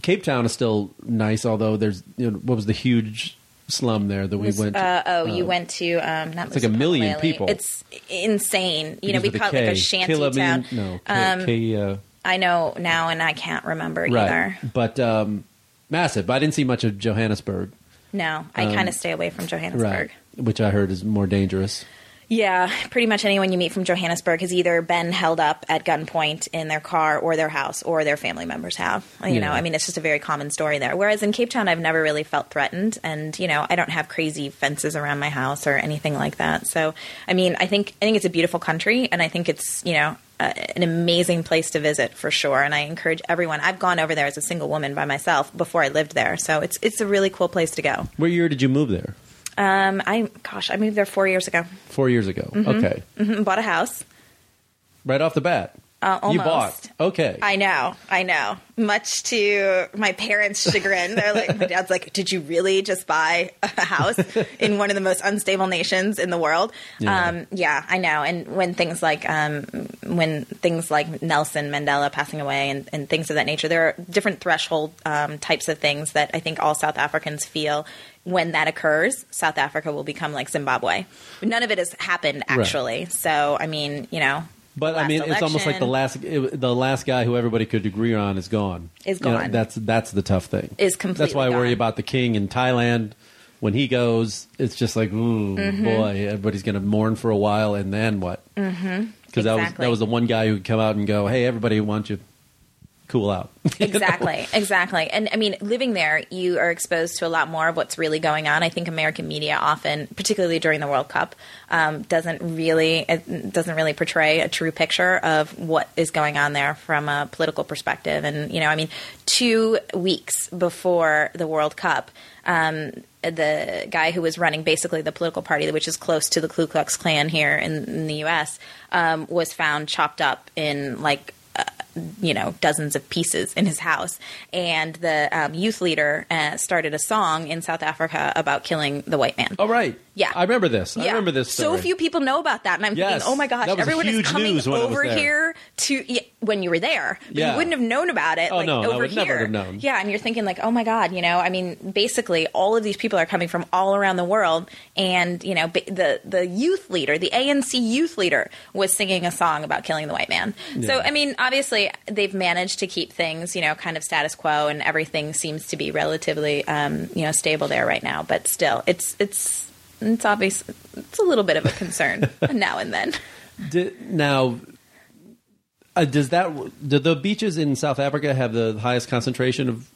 [SPEAKER 3] Cape Town is still nice, although there's you know, what was the huge slum there that we
[SPEAKER 4] Was,
[SPEAKER 3] went. to?
[SPEAKER 4] uh, oh, you went to um, not
[SPEAKER 3] it's like a million
[SPEAKER 4] Masiphumelele.
[SPEAKER 3] people.
[SPEAKER 4] It's insane. You know, we call it like a shanty town.
[SPEAKER 3] No, K,
[SPEAKER 4] Um,
[SPEAKER 3] K, uh,
[SPEAKER 4] I know now, and I can't remember
[SPEAKER 3] right,
[SPEAKER 4] either.
[SPEAKER 3] but um, massive. But I didn't see much of Johannesburg,
[SPEAKER 4] No, I
[SPEAKER 3] Um,
[SPEAKER 4] kind of stay away from Johannesburg.
[SPEAKER 3] right? Which I heard is more dangerous.
[SPEAKER 4] Yeah, pretty much anyone you meet from Johannesburg has either been held up at gunpoint in their car or their house, or their family members have. You
[SPEAKER 3] Yeah.
[SPEAKER 4] know, I mean, it's just a very common story there. Whereas in Cape Town, I've never really felt threatened, and you know, I don't have crazy fences around my house or anything like that. So, I mean, I think I think it's a beautiful country, and I think it's you know. Uh, an amazing place to visit for sure, and I encourage everyone. I've gone over there as a single woman by myself before I lived there, so it's it's a really cool place to go.
[SPEAKER 3] What year did you move there?
[SPEAKER 4] Um, I gosh, I moved there four years ago.
[SPEAKER 3] Four years ago. Okay,
[SPEAKER 4] Mhm, Bought a house.
[SPEAKER 3] right off the bat.
[SPEAKER 4] Uh,
[SPEAKER 3] You
[SPEAKER 4] almost.
[SPEAKER 3] bought. Okay.
[SPEAKER 4] I know, I know. Much to my parents' chagrin, they're like, my dad's like, "Did you really just buy a house in one of the most unstable nations in the world?"
[SPEAKER 3] Yeah.
[SPEAKER 4] Um, yeah, I know. And when things like um, when things like Nelson Mandela passing away and, and things of that nature, there are different threshold um, types of things that I think all South Africans feel. When that occurs, South Africa will become like Zimbabwe. None of it has happened
[SPEAKER 3] Right.
[SPEAKER 4] actually. So, I mean, you know,
[SPEAKER 3] But I mean, it's almost like the last the last guy who everybody could agree on is gone.
[SPEAKER 4] Is
[SPEAKER 3] You know,
[SPEAKER 4] gone.
[SPEAKER 3] that's that's the tough thing.
[SPEAKER 4] Is
[SPEAKER 3] That's why I
[SPEAKER 4] completely
[SPEAKER 3] worry about the king in Thailand. When he goes, it's just like, ooh,
[SPEAKER 4] Mm-hmm.
[SPEAKER 3] boy, everybody's going to mourn for a while, and then what? Mm-hmm. Because that was that was the one guy who would come out and go, "Hey, everybody wants you cool out."
[SPEAKER 4] exactly exactly and i mean living there you are exposed to a lot more of what's really going on i think american media often particularly during the world cup um, doesn't really it doesn't really portray a true picture of what is going on there from a political perspective and you know i mean two weeks before the world cup um, the guy who was running basically the political party, which is close to the Ku Klux Klan here in, in the U.S., um, was found chopped up in like uh, you know dozens of pieces in his house and the um, youth leader uh, started a song in south africa about killing the white man
[SPEAKER 3] oh, right.
[SPEAKER 4] Yeah.
[SPEAKER 3] I remember this. I remember this.
[SPEAKER 4] So few people know about that, and I'm
[SPEAKER 3] Yes.
[SPEAKER 4] thinking, oh my gosh, everyone is coming
[SPEAKER 3] news when I was
[SPEAKER 4] over here to yeah, when you were there. But
[SPEAKER 3] Yeah.
[SPEAKER 4] You wouldn't have known about it
[SPEAKER 3] Oh,
[SPEAKER 4] like
[SPEAKER 3] no, I
[SPEAKER 4] over
[SPEAKER 3] would
[SPEAKER 4] here.
[SPEAKER 3] never have known.
[SPEAKER 4] Yeah, and you're thinking like, oh my god, you know, I mean, basically, all of these people are coming from all around the world, and you know, the the youth leader, the ANC youth leader, was singing a song about killing the white man. So, I mean, obviously, they've managed to keep things, you know, kind of status quo, and everything seems to be relatively, um, you know, stable there right now. But still, it's it's it's obvious it's a little bit of a concern now and then.
[SPEAKER 3] Now, uh, does that do the beaches in South Africa have the highest concentration of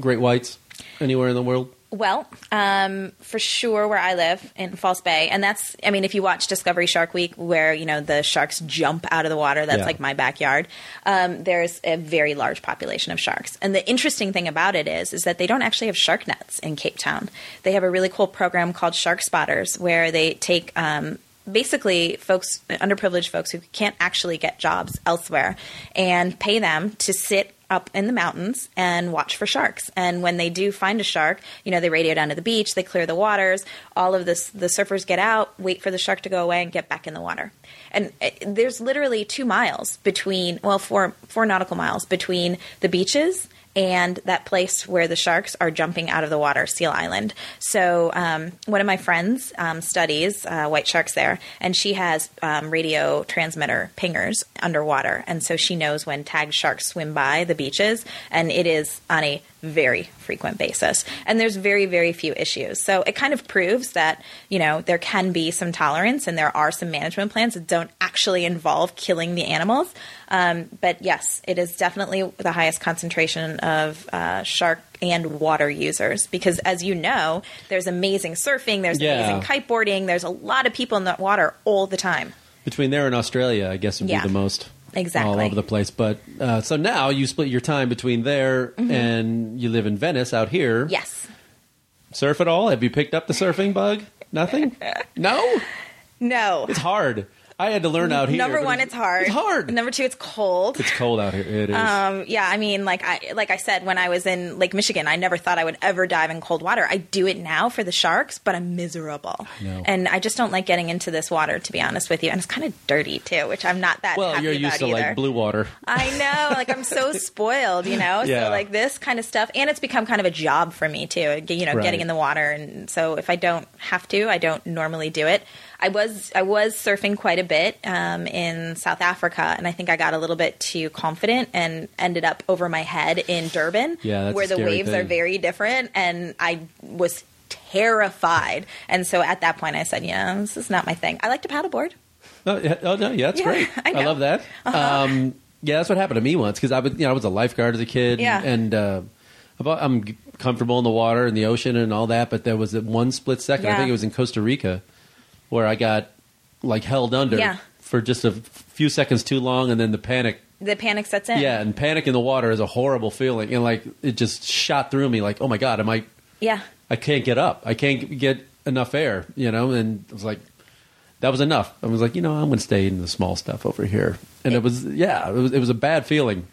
[SPEAKER 3] great whites anywhere in the world?
[SPEAKER 4] Well, um, for sure, where I live in False Bay, and that's, I mean, if you watch Discovery Shark Week, where you know the sharks jump out of the water, that's
[SPEAKER 3] Yeah.
[SPEAKER 4] like my backyard. Um, there's a very large population of sharks, and the interesting thing about it is, is that they don't actually have shark nets in Cape Town. They have a really cool program called Shark Spotters, where they take um, basically folks underprivileged folks who can't actually get jobs elsewhere and pay them to sit up in the mountains and watch for sharks. And when they do find a shark, you know, they radio down to the beach, they clear the waters. All of this, the surfers get out, wait for the shark to go away, and get back in the water. And uh, there's literally two miles between, well, four four nautical miles between the beaches and that place where the sharks are jumping out of the water, Seal Island. So um, one of my friends um, studies uh, white sharks there, and she has um, radio transmitter pingers underwater, and so she knows when tagged sharks swim by the beaches, and it is on a very frequent basis. And there's very, very few issues. So it kind of proves that, you know, there can be some tolerance and there are some management plans that don't actually involve killing the animals. Um, but yes, it is definitely the highest concentration of uh, shark and water users because, as you know, there's amazing surfing, there's
[SPEAKER 3] Yeah.
[SPEAKER 4] amazing kiteboarding, there's a lot of people in the water all the time.
[SPEAKER 3] Between there and Australia, I guess would
[SPEAKER 4] Yeah.
[SPEAKER 3] be the most.
[SPEAKER 4] Exactly.
[SPEAKER 3] All over the place. But uh, so now you split your time between there and you live in Venice out here.
[SPEAKER 4] Mm-hmm. Yes.
[SPEAKER 3] Surf at all? Have you picked up the surfing bug? Nothing? no?
[SPEAKER 4] No.
[SPEAKER 3] It's hard. I had to learn out here.
[SPEAKER 4] Number one, it's hard.
[SPEAKER 3] It's hard.
[SPEAKER 4] Number two, it's cold.
[SPEAKER 3] it's cold out here. It is.
[SPEAKER 4] Um, yeah, I mean, like I like I said, when I was in Lake Michigan, I never thought I would ever dive in cold water. I do it now for the sharks, but I'm miserable,
[SPEAKER 3] know.
[SPEAKER 4] and I just don't like getting into this water. To be honest with you, and it's kind of dirty too, which I'm not that.
[SPEAKER 3] well, you're used to
[SPEAKER 4] either.
[SPEAKER 3] like blue water.
[SPEAKER 4] I know, like I'm so spoiled, you know.
[SPEAKER 3] Yeah.
[SPEAKER 4] So like this kind of stuff, and it's become kind of a job for me too. You know,
[SPEAKER 3] Right.
[SPEAKER 4] getting in the water, and so if I don't have to, I don't normally do it. I was I was surfing quite a bit um, in South Africa, and I think I got a little bit too confident and ended up over my head in Durban,
[SPEAKER 3] Yeah,
[SPEAKER 4] where the waves are very different, and I was terrified. And so at that point, I said, "Yeah, this is not my thing. I like to paddleboard."
[SPEAKER 3] Oh, yeah, oh no, yeah, that's
[SPEAKER 4] Yeah,
[SPEAKER 3] great.
[SPEAKER 4] I. Uh-huh.
[SPEAKER 3] love that. Um, yeah, that's what happened to me once because I was, you know, I was a lifeguard as a kid,
[SPEAKER 4] Yeah.
[SPEAKER 3] and uh, about- I'm comfortable in the water and the ocean and all that. But there was one split second. I think it was in Costa Rica where I got like held under
[SPEAKER 4] Yeah.
[SPEAKER 3] for just a few seconds too long, and then the panic.
[SPEAKER 4] The panic sets in.
[SPEAKER 3] Yeah, and panic in the water is a horrible feeling, and like it just shot through me. Like, oh my god, am I?
[SPEAKER 4] yeah.
[SPEAKER 3] I can't get up. I can't get enough air, you know, and it was like, that was enough. I was like, you know, I'm going to stay in the small stuff over here. And it, was, yeah, it was, it was a bad feeling.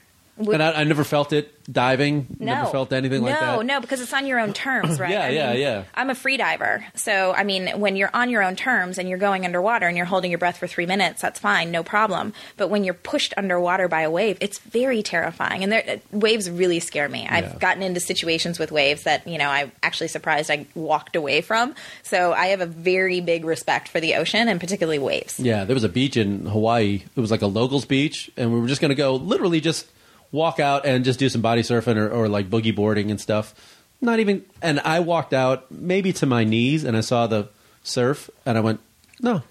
[SPEAKER 4] Would-
[SPEAKER 3] and I, I never felt it diving.
[SPEAKER 4] No,
[SPEAKER 3] Never felt anything like
[SPEAKER 4] no,
[SPEAKER 3] that.
[SPEAKER 4] No, no, because it's on your own terms, right?
[SPEAKER 3] Yeah,
[SPEAKER 4] I
[SPEAKER 3] yeah,
[SPEAKER 4] mean,
[SPEAKER 3] yeah.
[SPEAKER 4] I'm a free diver, so I mean, when you're on your own terms and you're going underwater and you're holding your breath for three minutes, that's fine, no problem. But when you're pushed underwater by a wave, it's very terrifying, and there, uh, waves really scare me. I've gotten into situations with waves that you know I'm actually surprised I walked away from. So I have a very big respect for the ocean and particularly waves.
[SPEAKER 3] Yeah, there was a beach in Hawaii. It was like a locals beach, and we were just going to go literally just walk out and just do some body surfing or, or like boogie boarding and stuff. Not even, and I walked out maybe to my knees, and I saw the surf, and I went, no.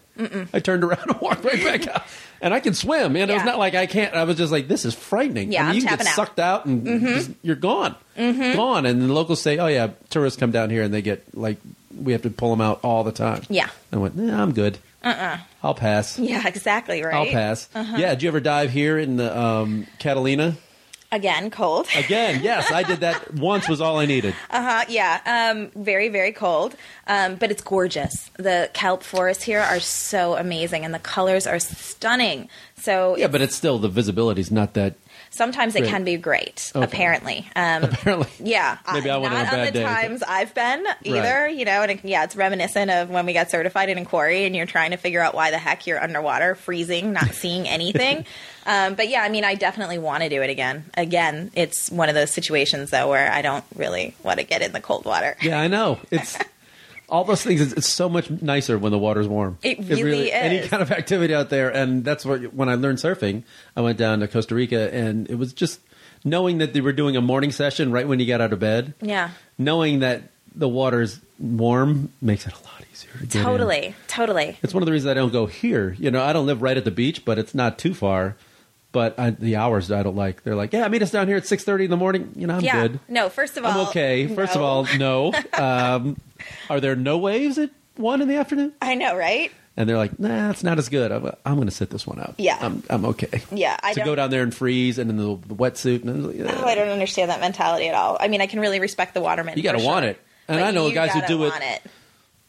[SPEAKER 3] I turned around and walked right back out. And I can swim, and it was not like I can't. I was just like, this is frightening.
[SPEAKER 4] Yeah,
[SPEAKER 3] I mean, you can get
[SPEAKER 4] out.
[SPEAKER 3] sucked out, and just, you're gone, gone. And the locals say, oh yeah, tourists come down here, and they get like we have to pull them out all the time.
[SPEAKER 4] Yeah.
[SPEAKER 3] I went, nah, I'm good. Uh-uh. I'll pass.
[SPEAKER 4] Yeah, exactly right.
[SPEAKER 3] I'll pass.
[SPEAKER 4] Uh-huh.
[SPEAKER 3] Yeah, did you ever dive here in the um, Catalina?
[SPEAKER 4] Again, cold.
[SPEAKER 3] Again, yes, I did that once. Was all I needed.
[SPEAKER 4] Uh, huh. yeah, um, very, very cold, um, but it's gorgeous. The kelp forests here are so amazing, and the colors are stunning. So
[SPEAKER 3] Yeah, but it's still the visibility's not that.
[SPEAKER 4] Sometimes it
[SPEAKER 3] Great.
[SPEAKER 4] can be great.
[SPEAKER 3] Okay.
[SPEAKER 4] Apparently, um,
[SPEAKER 3] Apparently,
[SPEAKER 4] yeah.
[SPEAKER 3] Maybe I went on
[SPEAKER 4] not on the
[SPEAKER 3] day.
[SPEAKER 4] times I've been either. You know, and it, yeah, it's reminiscent of when we got certified in a quarry, and you're trying to figure out why the heck you're underwater, freezing, not seeing anything. um, but yeah, I mean, I definitely want to do it again. Again, it's one of those situations though where I don't really want to get in the cold water.
[SPEAKER 3] Yeah, I know. It's all those things. It's, it's so much nicer when the water's warm.
[SPEAKER 4] It really
[SPEAKER 3] Any
[SPEAKER 4] is.
[SPEAKER 3] kind of activity out there, and that's what when I learned surfing, I went down to Costa Rica, and it was just knowing that they were doing a morning session right when you got out of bed.
[SPEAKER 4] Yeah.
[SPEAKER 3] Knowing that the water's warm makes it a lot easier to get in.
[SPEAKER 4] Totally, totally.
[SPEAKER 3] It's one of the reasons I don't go here. You know, I don't live right at the beach, but it's not too far. But I, the hours I don't like. They're like, yeah, meet us down here at six thirty in the morning. You know, I'm
[SPEAKER 4] yeah.
[SPEAKER 3] good.
[SPEAKER 4] No, first of all,
[SPEAKER 3] I'm okay. First of all, no. Um, are there no waves at one in the afternoon?
[SPEAKER 4] I know, right?
[SPEAKER 3] And they're like, nah, it's not as good. I'm, I'm going to sit this one out.
[SPEAKER 4] Yeah.
[SPEAKER 3] I'm, I'm okay.
[SPEAKER 4] Yeah, I
[SPEAKER 3] to go down there and freeze and in the, the wetsuit. And,
[SPEAKER 4] Oh, I don't understand that mentality at all. I mean, I can really respect the watermen.
[SPEAKER 3] You gotta
[SPEAKER 4] for
[SPEAKER 3] want it. And
[SPEAKER 4] But
[SPEAKER 3] I know guys who do it-
[SPEAKER 4] it.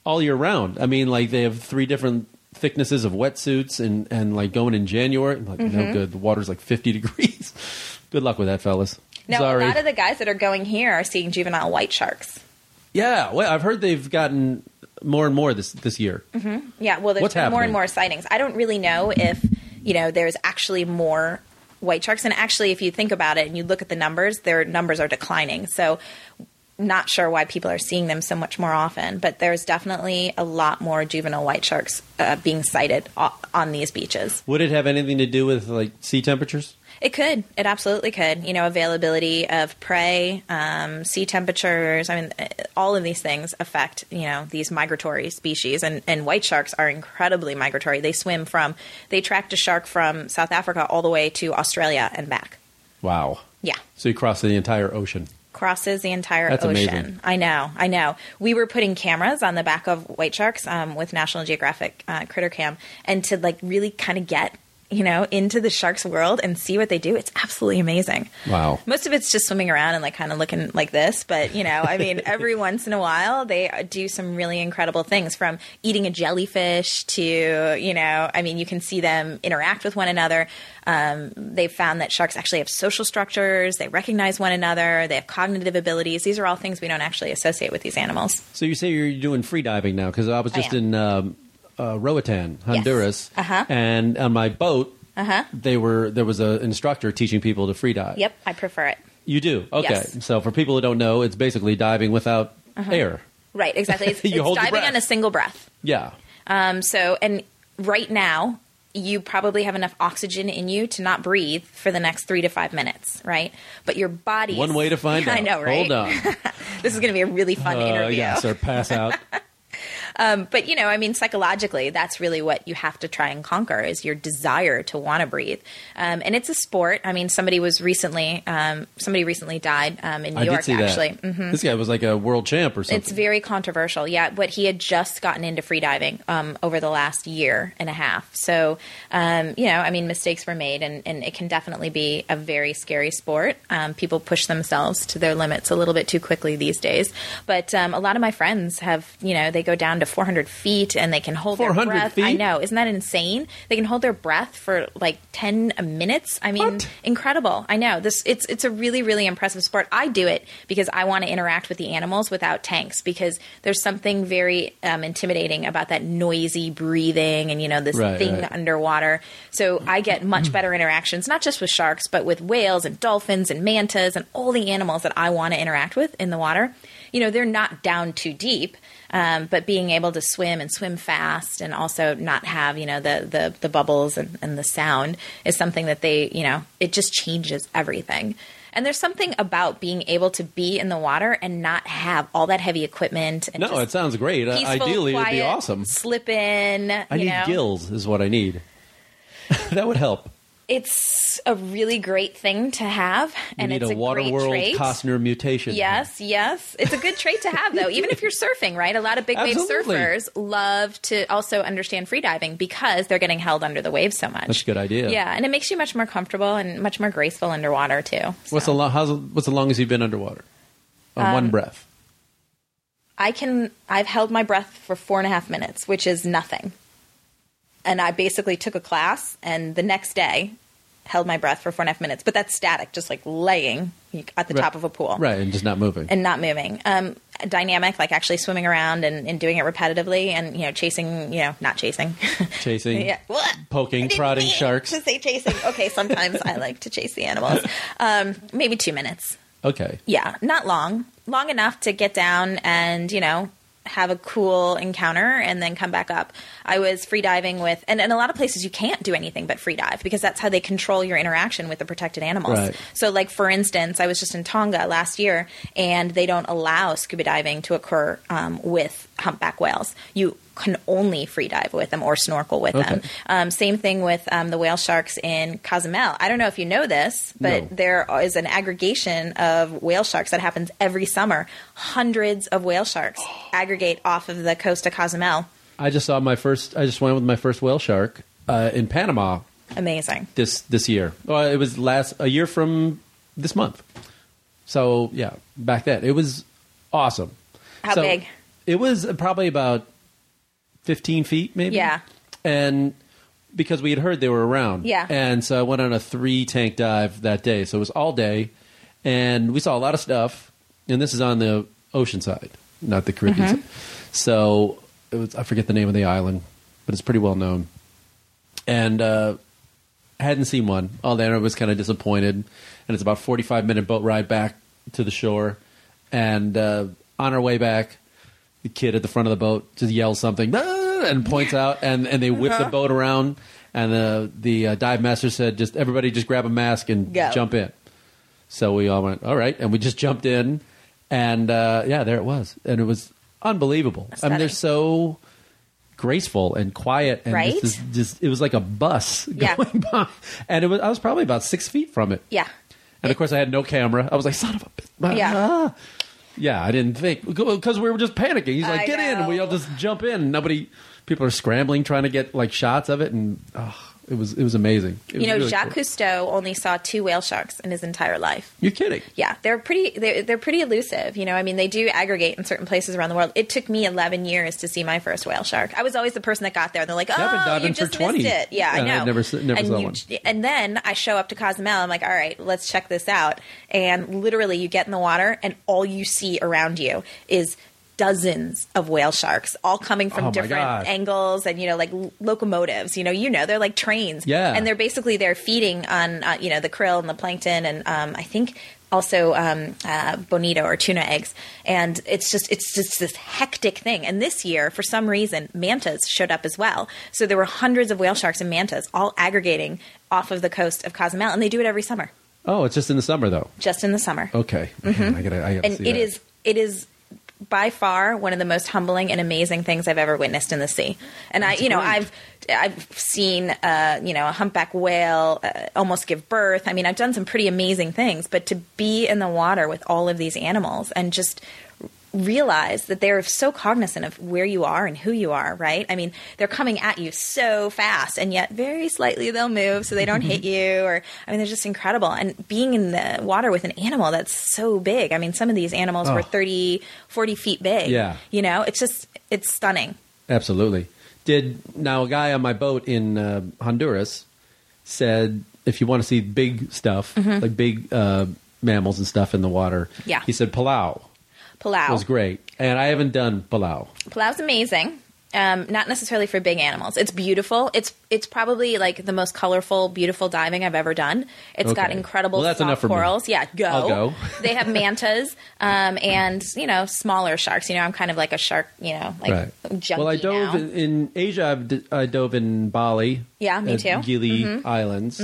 [SPEAKER 3] all year round. I mean, like they have three different thicknesses of wetsuits, and and like going in January, I'm like
[SPEAKER 4] Mm-hmm.
[SPEAKER 3] no good. The water's like 50 degrees. Good luck with that, fellas.
[SPEAKER 4] No,
[SPEAKER 3] Sorry.
[SPEAKER 4] a lot of the guys that are going here are seeing juvenile white sharks.
[SPEAKER 3] yeah, well, I've heard they've gotten more and more this this year.
[SPEAKER 4] Yeah, well, there's more and more sightings. I don't really know if you know there's actually more white sharks, and actually, if you think about it and you look at the numbers, their numbers are declining. So, not sure why people are seeing them so much more often, but there's definitely a lot more juvenile white sharks uh, being sighted on these beaches.
[SPEAKER 3] Would it have anything to do with like sea temperatures?
[SPEAKER 4] It could. It absolutely could. You know, availability of prey, um, sea temperatures. I mean, uh, all of these things affect you know these migratory species, and and white sharks are incredibly migratory. They swim from they tracked a shark from South Africa all the way to Australia and back.
[SPEAKER 3] Wow.
[SPEAKER 4] Yeah.
[SPEAKER 3] So you cross the entire ocean.
[SPEAKER 4] Crosses the entire
[SPEAKER 3] That's
[SPEAKER 4] ocean.
[SPEAKER 3] amazing.
[SPEAKER 4] I know, I know. We were putting cameras on the back of white sharks um, with National Geographic uh, Critter Cam, and to like really kind of get you know into the sharks' world and see what they do. It's absolutely amazing.
[SPEAKER 3] Wow.
[SPEAKER 4] Most of it's just swimming around and like kind of looking like this, but you know, I mean, every once in a while they do some really incredible things from eating a jellyfish to, you know, I mean, you can see them interact with one another. Um, they've found that sharks actually have social structures, they recognize one another, they have cognitive abilities. These are all things we don't actually associate with these animals.
[SPEAKER 3] So you say you're doing free diving now? Because I was just
[SPEAKER 4] am.
[SPEAKER 3] in um, uh, Roatan, Honduras,
[SPEAKER 4] Uh-huh.
[SPEAKER 3] and on my boat,
[SPEAKER 4] Uh-huh.
[SPEAKER 3] they were there was an instructor teaching people to free dive.
[SPEAKER 4] Yep, I prefer it.
[SPEAKER 3] You do? Okay.
[SPEAKER 4] Yes.
[SPEAKER 3] So for people who don't know, it's basically diving without air.
[SPEAKER 4] Right, exactly. It's,
[SPEAKER 3] You
[SPEAKER 4] it's
[SPEAKER 3] hold your
[SPEAKER 4] diving
[SPEAKER 3] breath.
[SPEAKER 4] on a single breath.
[SPEAKER 3] Yeah.
[SPEAKER 4] Um, so, and right now, you probably have enough oxygen in you to not breathe for the next three to five minutes, right? But your body.
[SPEAKER 3] One way to find out.
[SPEAKER 4] I know, right?
[SPEAKER 3] Hold on.
[SPEAKER 4] This is going to be a really fun
[SPEAKER 3] Uh,
[SPEAKER 4] interview.
[SPEAKER 3] yes, or pass out.
[SPEAKER 4] But you know, I mean, psychologically, that's really what you have to try and conquer is your desire to want to breathe. Um, and it's a sport. I mean, somebody was recently, um, somebody recently died um, in New
[SPEAKER 3] I
[SPEAKER 4] York. actually. Mhm.
[SPEAKER 3] This guy was like a world champ or something.
[SPEAKER 4] It's very controversial. Yeah, but he had just gotten into freediving um, over the last year and a half. So, um, you know, I mean, mistakes were made, and, and it can definitely be a very scary sport. Um, people push themselves to their limits a little bit too quickly these days. But um, a lot of my friends have, you know, they go down to 400 feet and they can hold their
[SPEAKER 3] 400
[SPEAKER 4] breath.
[SPEAKER 3] feet?
[SPEAKER 4] I know, isn't that insane? They can hold their breath for like 10 minutes. I mean,
[SPEAKER 3] What?
[SPEAKER 4] incredible. I know this. It's it's a really really impressive sport. I do it because I want to interact with the animals without tanks because there's something very um, intimidating about that noisy breathing and you know this
[SPEAKER 3] Right,
[SPEAKER 4] thing
[SPEAKER 3] right.
[SPEAKER 4] underwater. So I get much better interactions, not just with sharks, but with whales and dolphins and mantas and all the animals that I want to interact with in the water. You know, they're not down too deep. Um, but being able to swim and swim fast and also not have you know the the, the bubbles and, and the sound is something that they you know it just changes everything and there's something about being able to be in the water and not have all that heavy equipment and
[SPEAKER 3] no, it sounds great. Uh,
[SPEAKER 4] peaceful,
[SPEAKER 3] Ideally, it'd be awesome.
[SPEAKER 4] slip in
[SPEAKER 3] I need
[SPEAKER 4] know?
[SPEAKER 3] gills, is what I need. that would help.
[SPEAKER 4] It's a really great thing to have
[SPEAKER 3] You
[SPEAKER 4] and
[SPEAKER 3] need
[SPEAKER 4] it's
[SPEAKER 3] a
[SPEAKER 4] a, great
[SPEAKER 3] Waterworld
[SPEAKER 4] trait
[SPEAKER 3] Costner mutation.
[SPEAKER 4] Yes, yes. It's a good trait to have, though, even if you're surfing, right? A lot of big wave
[SPEAKER 3] Absolutely.
[SPEAKER 4] surfers love to also understand freediving because they're getting held under the waves so much.
[SPEAKER 3] That's a good idea.
[SPEAKER 4] Yeah, and it makes you much more comfortable and much more graceful underwater, too.
[SPEAKER 3] What's the long? How's what's the longest you've been underwater? On
[SPEAKER 4] Um,
[SPEAKER 3] one breath.
[SPEAKER 4] I can, I've held my breath for four and a half minutes, which is nothing. And I basically took a class, and the next day, held my breath for four and a half minutes. But that's static, just like laying at the
[SPEAKER 3] Right.
[SPEAKER 4] top of a pool.
[SPEAKER 3] Right, and just not moving.
[SPEAKER 4] and not moving. Um, dynamic, like actually swimming around and, and doing it repetitively, and you know, chasing. You know, not chasing.
[SPEAKER 3] Chasing.
[SPEAKER 4] yeah, What?
[SPEAKER 3] Poking, prodding sharks.
[SPEAKER 4] To say chasing. Okay, sometimes I like to chase the animals. Um, maybe two minutes.
[SPEAKER 3] Okay.
[SPEAKER 4] Yeah, not long. Long enough to get down and you know have a cool encounter and then come back up. I was free diving with, and in a lot of places you can't do anything but free dive because that's how they control your interaction with the protected animals.
[SPEAKER 3] Right.
[SPEAKER 4] So, like for instance, I was just in Tonga last year, and they don't allow scuba diving to occur um, with humpback whales. You can only free dive with them or snorkel with them. Um, same thing with um, the whale sharks in Cozumel. I don't know if you know this, but
[SPEAKER 3] No.
[SPEAKER 4] there is an aggregation of whale sharks that happens every summer. Hundreds of whale sharks aggregate off of the coast of Cozumel.
[SPEAKER 3] I just saw my first. I just went with my first whale shark uh, in Panama
[SPEAKER 4] Amazing.
[SPEAKER 3] this this year. Well, it was last a year from this month. So yeah, back then it was awesome.
[SPEAKER 4] How
[SPEAKER 3] So,
[SPEAKER 4] big?
[SPEAKER 3] It was probably about fifteen feet, maybe.
[SPEAKER 4] Yeah.
[SPEAKER 3] And because we had heard they were around.
[SPEAKER 4] Yeah.
[SPEAKER 3] And so I went on a three tank dive that day. So it was all day, and we saw a lot of stuff. And this is on the ocean side, not the Caribbean
[SPEAKER 4] Mm-hmm.
[SPEAKER 3] side. So it was I forget the name of the island, but it's pretty well known. And uh, I hadn't seen one all day, and I was kind of disappointed. And it's about forty five minute boat ride back to the shore. And uh, on our way back, the kid at the front of the boat just yells something "Ah!" and points out, and, and they whip
[SPEAKER 4] Uh-huh.
[SPEAKER 3] the boat around. And the the uh, dive master said, "Just everybody, just grab a mask and
[SPEAKER 4] Go.
[SPEAKER 3] jump in." So we all went, "All right," and we just jumped in, and uh, yeah, there it was, and it was unbelievable. I mean, they're so graceful and quiet, and
[SPEAKER 4] Right?
[SPEAKER 3] just, just it was like a bus
[SPEAKER 4] Yeah.
[SPEAKER 3] going by, and it was I was probably about six feet from it.
[SPEAKER 4] Yeah.
[SPEAKER 3] And of course, I had no camera. I was like, "Son of a bitch!"
[SPEAKER 4] Yeah.
[SPEAKER 3] Ah. Yeah, I didn't think because we were just panicking. He's like,
[SPEAKER 4] I
[SPEAKER 3] "Get in!" we all just jump in. Nobody, people are scrambling trying to get like shots of it, and oh, it was it was amazing. It
[SPEAKER 4] You
[SPEAKER 3] was
[SPEAKER 4] know,
[SPEAKER 3] really
[SPEAKER 4] Jacques
[SPEAKER 3] cool.
[SPEAKER 4] Cousteau only saw two whale sharks in his entire life.
[SPEAKER 3] You're kidding?
[SPEAKER 4] Yeah, they're pretty. They're, they're pretty elusive. You know, I mean, they do aggregate in certain places around the world. It took me 11 years to see my first whale shark. I was always the person that got there, and they're like, "Oh,
[SPEAKER 3] Yeah, I've been diving
[SPEAKER 4] you just
[SPEAKER 3] 20.
[SPEAKER 4] missed it." Yeah, I know.
[SPEAKER 3] I've never never
[SPEAKER 4] and
[SPEAKER 3] saw
[SPEAKER 4] you-
[SPEAKER 3] one.
[SPEAKER 4] And then I show up to Cozumel. I'm like, "All right, let's check this out." And literally, you get in the water, and all you see around you is dozens of whale sharks all coming
[SPEAKER 3] Oh,
[SPEAKER 4] from
[SPEAKER 3] my
[SPEAKER 4] different
[SPEAKER 3] God.
[SPEAKER 4] angles and you know like locomotives you know you know they're like trains
[SPEAKER 3] Yeah.
[SPEAKER 4] and they're basically they're feeding on uh, you know the krill and the plankton and um, I think also um, uh, bonito or tuna eggs and it's just it's just this hectic thing and this year for some reason mantas showed up as well so there were hundreds of whale sharks and mantas all aggregating off of the coast of Cozumel and they do it every summer
[SPEAKER 3] Oh, it's just in the summer though.
[SPEAKER 4] just in the summer
[SPEAKER 3] Okay, Man, I gotta, I gotta
[SPEAKER 4] and it
[SPEAKER 3] that.
[SPEAKER 4] is it is by far one of the most humbling and amazing things I've ever witnessed in the sea. And I, you know,
[SPEAKER 3] great.
[SPEAKER 4] I've I've seen uh, you know a humpback whale uh, almost give birth. I mean, I've done some pretty amazing things, but to be in the water with all of these animals and just realize that they're so cognizant of where you are and who you are, right? I mean, they're coming at you so fast and yet very slightly they'll move so they don't hit you or I mean, they're just incredible. And being in the water with an animal that's so big. I mean, some of these animals were
[SPEAKER 3] Oh.
[SPEAKER 4] 30, 40 feet big.
[SPEAKER 3] Yeah.
[SPEAKER 4] You know, it's just it's stunning.
[SPEAKER 3] Absolutely. Did now a guy on my boat in uh, Honduras said if you want to see big stuff like big uh, mammals and stuff in the water,
[SPEAKER 4] Mm-hmm. Yeah.
[SPEAKER 3] he said Palau
[SPEAKER 4] Palau.
[SPEAKER 3] was great, and I haven't done Palau.
[SPEAKER 4] Palau's amazing. Um, not necessarily for big animals. It's beautiful. It's it's probably like the most colorful, beautiful diving I've ever done. It's got incredible
[SPEAKER 3] Well, that's
[SPEAKER 4] soft
[SPEAKER 3] enough for me.
[SPEAKER 4] corals. Yeah, go.
[SPEAKER 3] Go.
[SPEAKER 4] they have mantas um, and you know smaller sharks. You know, I'm kind of like a shark. You know, like
[SPEAKER 3] right.
[SPEAKER 4] junkie
[SPEAKER 3] well, I dove in, in Asia. I've d- I dove in Bali.
[SPEAKER 4] Yeah, me too. Mm-hmm.
[SPEAKER 3] Gili Islands,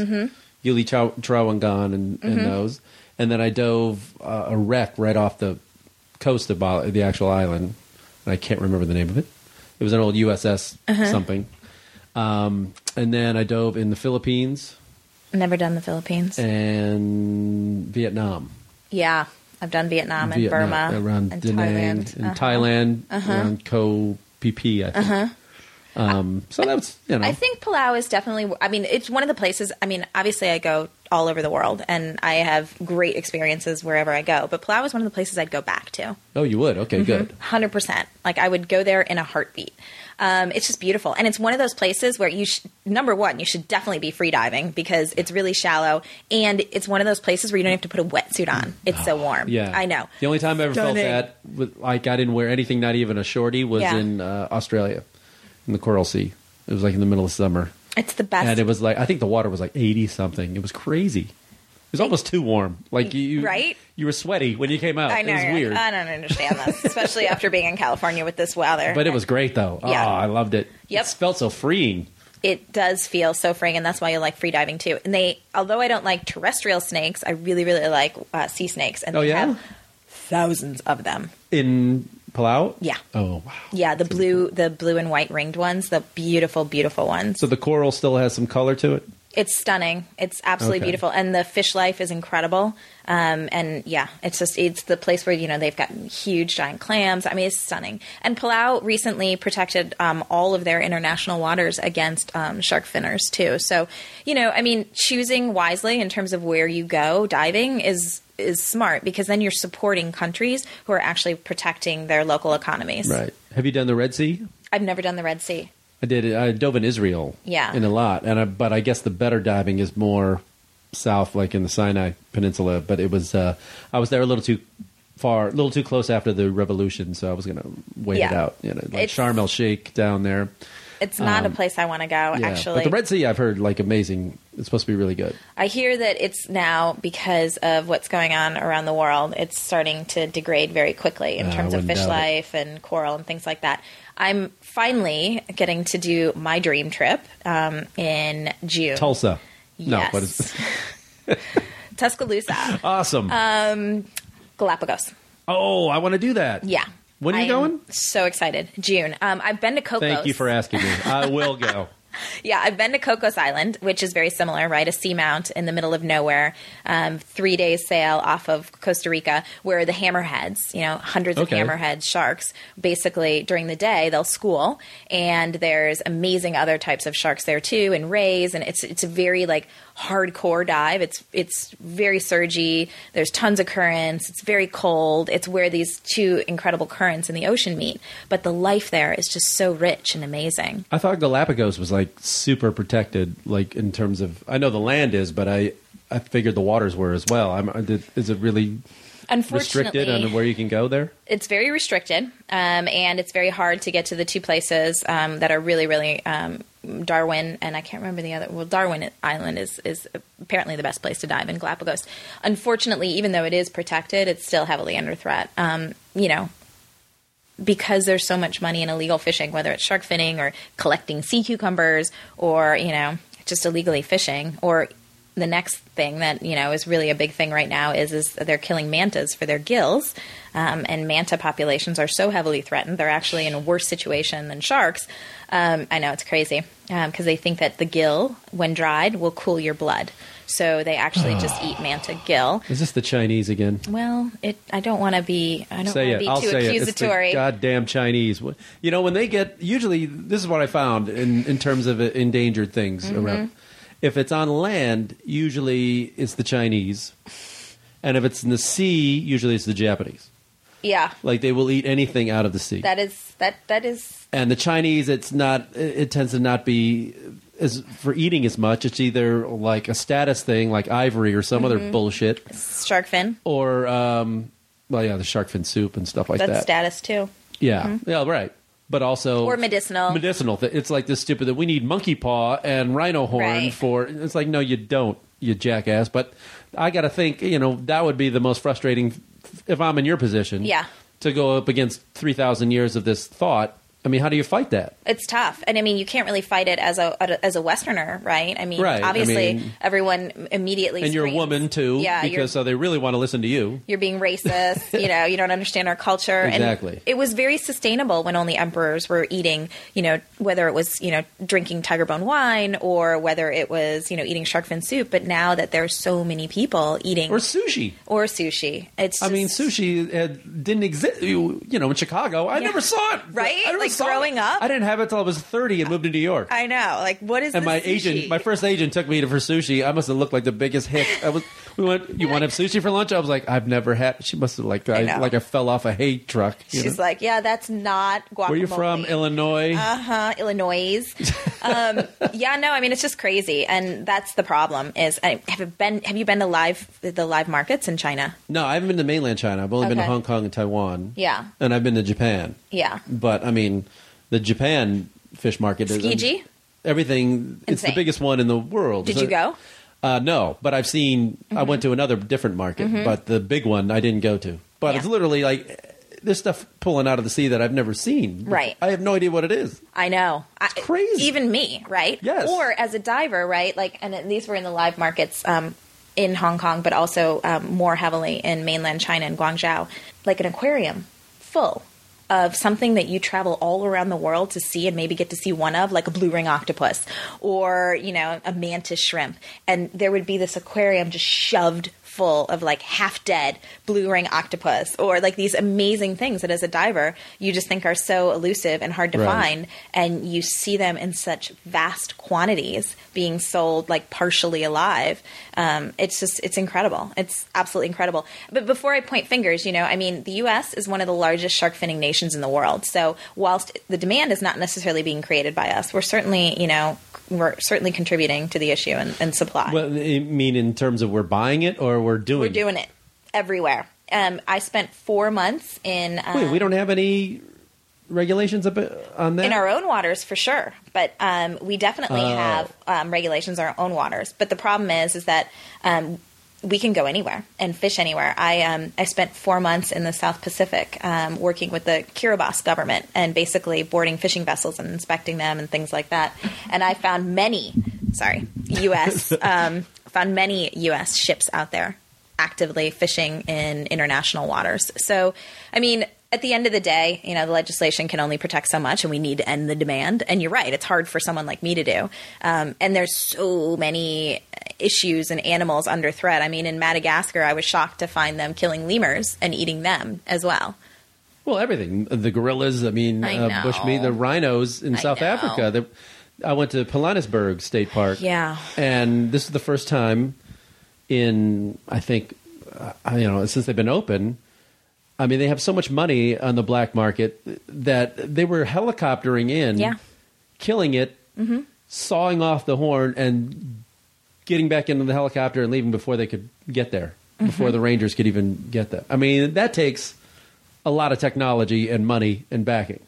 [SPEAKER 3] Gili Traw- Trawangan, and, and those. And then I dove uh, a wreck right off the coast of Bali, the actual island. And I can't remember the name of it. It was an old USS
[SPEAKER 4] Uh-huh.
[SPEAKER 3] something. Um, and then I dove in the Philippines
[SPEAKER 4] Never done the Philippines.
[SPEAKER 3] and Vietnam.
[SPEAKER 4] yeah, I've done Vietnam and
[SPEAKER 3] Vietnam,
[SPEAKER 4] Burma
[SPEAKER 3] around
[SPEAKER 4] and Thailand.
[SPEAKER 3] in
[SPEAKER 4] Uh-huh.
[SPEAKER 3] Thailand, around Koh Phi Phi, I think. Um, so that's you know,
[SPEAKER 4] I think Palau is definitely. I mean, it's one of the places. I mean, obviously, I go all over the world, and I have great experiences wherever I go. But Palau is one of the places I'd go back to.
[SPEAKER 3] oh, you would okay, good.
[SPEAKER 4] Hundred percent. Like I would go there in a heartbeat. Um, it's just beautiful, and it's one of those places where you sh- number one, you should definitely be free diving because it's really shallow, and it's one of those places where you don't have to put a wetsuit on. It's so warm.
[SPEAKER 3] Yeah,
[SPEAKER 4] I know.
[SPEAKER 3] The only time I ever felt that, like I didn't wear anything, not even a shorty, was
[SPEAKER 4] Yeah.
[SPEAKER 3] in uh, Australia, in the Coral Sea. It was like in the middle of summer,
[SPEAKER 4] It's the best.
[SPEAKER 3] and it was like I think the water was like eighty something. It was crazy. It was almost too warm. Like you,
[SPEAKER 4] Right?
[SPEAKER 3] You were sweaty when you came out.
[SPEAKER 4] I know.
[SPEAKER 3] It was weird,
[SPEAKER 4] Like, I don't understand this, especially after being in California with this weather.
[SPEAKER 3] but it was great though.
[SPEAKER 4] Yeah.
[SPEAKER 3] Oh, I loved it.
[SPEAKER 4] Yep.
[SPEAKER 3] It felt so freeing.
[SPEAKER 4] it does feel so freeing, and that's why you like free diving too. And they, although I don't like terrestrial snakes, I really, really like uh, sea snakes, and
[SPEAKER 3] Oh,
[SPEAKER 4] they
[SPEAKER 3] yeah?
[SPEAKER 4] have thousands of them.
[SPEAKER 3] In Palau?
[SPEAKER 4] Yeah.
[SPEAKER 3] Oh, wow.
[SPEAKER 4] Yeah, the blue, the blue and white ringed ones, the beautiful, beautiful ones.
[SPEAKER 3] So the coral still has some color to it?
[SPEAKER 4] It's stunning. It's absolutely
[SPEAKER 3] Okay.
[SPEAKER 4] beautiful, and the fish life is incredible. Um, and yeah, it's just it's the place where you know they've got huge giant clams. I mean, it's stunning. And Palau recently protected um, all of their international waters against um, shark finners too. So you know, I mean, choosing wisely in terms of where you go diving is is smart because then you're supporting countries who are actually protecting their local economies.
[SPEAKER 3] Right. Have you done the Red Sea?
[SPEAKER 4] I've never done the Red Sea.
[SPEAKER 3] I did. I dove in Israel.
[SPEAKER 4] Yeah.
[SPEAKER 3] In a lot, and I, but I guess the better diving is more south, like in the Sinai Peninsula. But it was uh, I was there a little too far, a little too close after the revolution, so I was going to wait it out. You know, like
[SPEAKER 4] It's-
[SPEAKER 3] Sharm el Sheikh down there.
[SPEAKER 4] It's not
[SPEAKER 3] Um,
[SPEAKER 4] a place I want to go.
[SPEAKER 3] Yeah.
[SPEAKER 4] Actually,
[SPEAKER 3] but the Red Sea, I've heard like amazing. It's supposed to be really good.
[SPEAKER 4] I hear that it's now because of what's going on around the world, it's starting to degrade very quickly in
[SPEAKER 3] Uh,
[SPEAKER 4] terms of fish
[SPEAKER 3] doubt it.
[SPEAKER 4] life and coral and things like that. I'm finally getting to do my dream trip um, in June.
[SPEAKER 3] Tulsa. No,
[SPEAKER 4] Yes.
[SPEAKER 3] but it's
[SPEAKER 4] Tuscaloosa,
[SPEAKER 3] awesome.
[SPEAKER 4] Uh, Galapagos.
[SPEAKER 3] oh, I want to do that.
[SPEAKER 4] Yeah.
[SPEAKER 3] When are you
[SPEAKER 4] I
[SPEAKER 3] going?
[SPEAKER 4] So excited. June. Um, I've been to Cocos.
[SPEAKER 3] Thank you for asking me. I will go.
[SPEAKER 4] Yeah, I've been to Cocos Island, which is very similar, right? A seamount in the middle of nowhere, um, three days sail off of Costa Rica, where the hammerheads, you know, hundreds
[SPEAKER 3] Okay.
[SPEAKER 4] of hammerhead sharks, basically during the day they'll school, and there's amazing other types of sharks there too, and rays, and it's it's a very like hardcore dive. It's it's very surgy. There's tons of currents. It's very cold. It's where these two incredible currents in the ocean meet. But the life there is just so rich and amazing.
[SPEAKER 3] I thought Galapagos was like super protected, like in terms of. I know the land is, but I I figured the waters were as well. I'm, is it really
[SPEAKER 4] Unfortunately,
[SPEAKER 3] restricted on where you can go there?
[SPEAKER 4] it's very restricted, um, and it's very hard to get to the two places um, that are really, really um, Darwin and I can't remember the other. Well, Darwin Island is is apparently the best place to dive in Galapagos. Unfortunately, even though it is protected, it's still heavily under threat. Um, you know, because there's so much money in illegal fishing, whether it's shark finning or collecting sea cucumbers or, you know, just illegally fishing or the next thing that, you know, is really a big thing right now is is they're killing mantas for their gills. Um, and manta populations are so heavily threatened. They're actually in a worse situation than sharks. Um, I know it's crazy because they think that the gill, when dried, will cool your blood. So they actually just eat manta gill.
[SPEAKER 3] Is this the Chinese again?
[SPEAKER 4] Well, it. I don't want to be. I don't want to be
[SPEAKER 3] I'll
[SPEAKER 4] too
[SPEAKER 3] it.
[SPEAKER 4] Accusatory.
[SPEAKER 3] the goddamn Chinese. You know, when they get usually this is what I found in in terms of endangered things
[SPEAKER 4] Mm-hmm.
[SPEAKER 3] around. If it's on land, usually it's the Chinese, and if it's in the sea, usually it's the Japanese.
[SPEAKER 4] yeah,
[SPEAKER 3] Like they will eat anything out of the sea.
[SPEAKER 4] that is that that is
[SPEAKER 3] and the Chinese, it's not. It it tends to not be as for eating as much. It's either like a status thing, like ivory or some
[SPEAKER 4] Mm-hmm.
[SPEAKER 3] other bullshit,
[SPEAKER 4] shark fin.
[SPEAKER 2] or
[SPEAKER 3] um, well, yeah, the shark fin soup and stuff like
[SPEAKER 4] That's
[SPEAKER 3] that.
[SPEAKER 4] status too.
[SPEAKER 3] Yeah, yeah, right. But also
[SPEAKER 4] Or medicinal.
[SPEAKER 3] Medicinal. It's like this stupid that we need monkey paw and rhino horn
[SPEAKER 4] Right.
[SPEAKER 3] for. It's like no, you don't, you jackass. But I got to think, you know, that would be the most frustrating if I'm in your position.
[SPEAKER 4] Yeah.
[SPEAKER 3] To go up against three thousand years of this thought. I mean, how do you fight that?
[SPEAKER 4] It's tough, and I mean, you can't really fight it as a as a Westerner, right? I mean,
[SPEAKER 3] Right, I
[SPEAKER 4] obviously,
[SPEAKER 3] mean-
[SPEAKER 4] everyone immediately
[SPEAKER 3] And you're a woman too,
[SPEAKER 4] Yeah,
[SPEAKER 3] because so they really want to listen to you.
[SPEAKER 4] you're being racist. you know, you don't understand our culture.
[SPEAKER 3] Exactly.
[SPEAKER 4] And it was very sustainable when only emperors were eating. You know, whether it was you know drinking tiger bone wine or whether it was you know eating shark fin soup. But now that there's so many people eating
[SPEAKER 3] Or sushi.
[SPEAKER 4] or sushi, it's.
[SPEAKER 3] I mean, sushi uh, didn't exist. You, you know, in Chicago, I
[SPEAKER 4] Yeah.
[SPEAKER 3] never saw it.
[SPEAKER 4] Right? Like,
[SPEAKER 3] saw it.
[SPEAKER 4] growing up?
[SPEAKER 3] I didn't have it till I was thirty and moved to New York.
[SPEAKER 4] I know. Like, what is
[SPEAKER 3] and my
[SPEAKER 4] sushi?
[SPEAKER 3] agent, my first agent, took me to for sushi. I must have looked like the biggest hick. I was. We went. You want to have sushi for lunch? I was like, I've never had. She must have like I,
[SPEAKER 4] know.
[SPEAKER 3] like I fell off a hay truck. you
[SPEAKER 4] She's
[SPEAKER 3] know?
[SPEAKER 4] like, yeah, that's not guacamole.
[SPEAKER 3] Where you from? Illinois.
[SPEAKER 4] Uh huh. Illinois. um, yeah, no, I mean it's just crazy, and that's the problem. Is I, have you been have you been to live the live markets in China?
[SPEAKER 3] no, I haven't been to mainland China. I've only been to
[SPEAKER 4] Okay.
[SPEAKER 3] Hong Kong and Taiwan.
[SPEAKER 4] Yeah.
[SPEAKER 3] and I've been to Japan.
[SPEAKER 4] Yeah.
[SPEAKER 3] But I mean, the Japan fish market is
[SPEAKER 4] Tsukiji?
[SPEAKER 3] Everything. It's the
[SPEAKER 4] Insane.
[SPEAKER 3] biggest one in the world.
[SPEAKER 4] Did
[SPEAKER 3] So-
[SPEAKER 4] you go?
[SPEAKER 3] Uh, no, but I've seen. I
[SPEAKER 4] Mm-hmm.
[SPEAKER 3] went to another different market, but the big one I didn't go to. But
[SPEAKER 4] Yeah.
[SPEAKER 3] it's literally like this stuff pulling out of the sea that I've never seen.
[SPEAKER 4] Right.
[SPEAKER 3] I have no idea what it is.
[SPEAKER 4] I know. It's
[SPEAKER 3] crazy.
[SPEAKER 4] even me, right?
[SPEAKER 3] Yes.
[SPEAKER 4] Or as a diver, right? Like, and these were in the live markets um, in Hong Kong, but also um, more heavily in mainland China and Guangzhou, like an aquarium full of something that you travel all around the world to see and maybe get to see one of, like a blue ring octopus or, you know, a mantis shrimp. And there would be this aquarium just shoved full of like half dead blue ring octopus or like these amazing things that as a diver you just think are so elusive and hard to
[SPEAKER 3] Right.
[SPEAKER 4] find and you see them in such vast quantities being sold like partially alive um, it's just it's incredible it's absolutely incredible but before i point fingers you know i mean the us is one of the largest shark finning nations in the world. So whilst the demand is not necessarily being created by us, we're certainly, you know, we're certainly contributing to the issue and, and supply.
[SPEAKER 3] Well, I mean, in terms of we're buying it or we're doing
[SPEAKER 4] we're doing it everywhere. Um, I spent four months in. Uh,
[SPEAKER 3] Wait, we don't have any regulations up on that?
[SPEAKER 4] in our own waters for sure but um, we definitely
[SPEAKER 3] Oh.
[SPEAKER 4] have um, regulations in our own waters but the problem is is that um, we can go anywhere and fish anywhere i um, i spent four months in the south pacific um, working with the kiribati government and basically boarding fishing vessels and inspecting them and things like that and i found many sorry us um, found many us ships out there actively fishing in international waters. So, I mean, at the end of the day, you know, the legislation can only protect so much, and we need to end the demand. And you're right; it's hard for someone like me to do. Um, and there's so many issues and animals under threat. I mean, in Madagascar, I was shocked to find them killing lemurs and eating them as well.
[SPEAKER 3] Well, everything. The gorillas, I mean,
[SPEAKER 4] I
[SPEAKER 3] uh, bushmeat, the rhinos in
[SPEAKER 4] I
[SPEAKER 3] South
[SPEAKER 4] know.
[SPEAKER 3] Africa. The, I went to Pilanesberg State Park.
[SPEAKER 4] Yeah.
[SPEAKER 3] And this is the first time in, I think, uh, you know, since they've been open. I mean, they have so much money on the black market that they were helicoptering in,
[SPEAKER 4] Yeah.
[SPEAKER 3] killing it,
[SPEAKER 4] Mm-hmm.
[SPEAKER 3] sawing off the horn, and getting back into the helicopter and leaving before they could get there,
[SPEAKER 4] Mm-hmm.
[SPEAKER 3] before the Rangers could even get there. I mean, that takes a lot of technology and money and backing.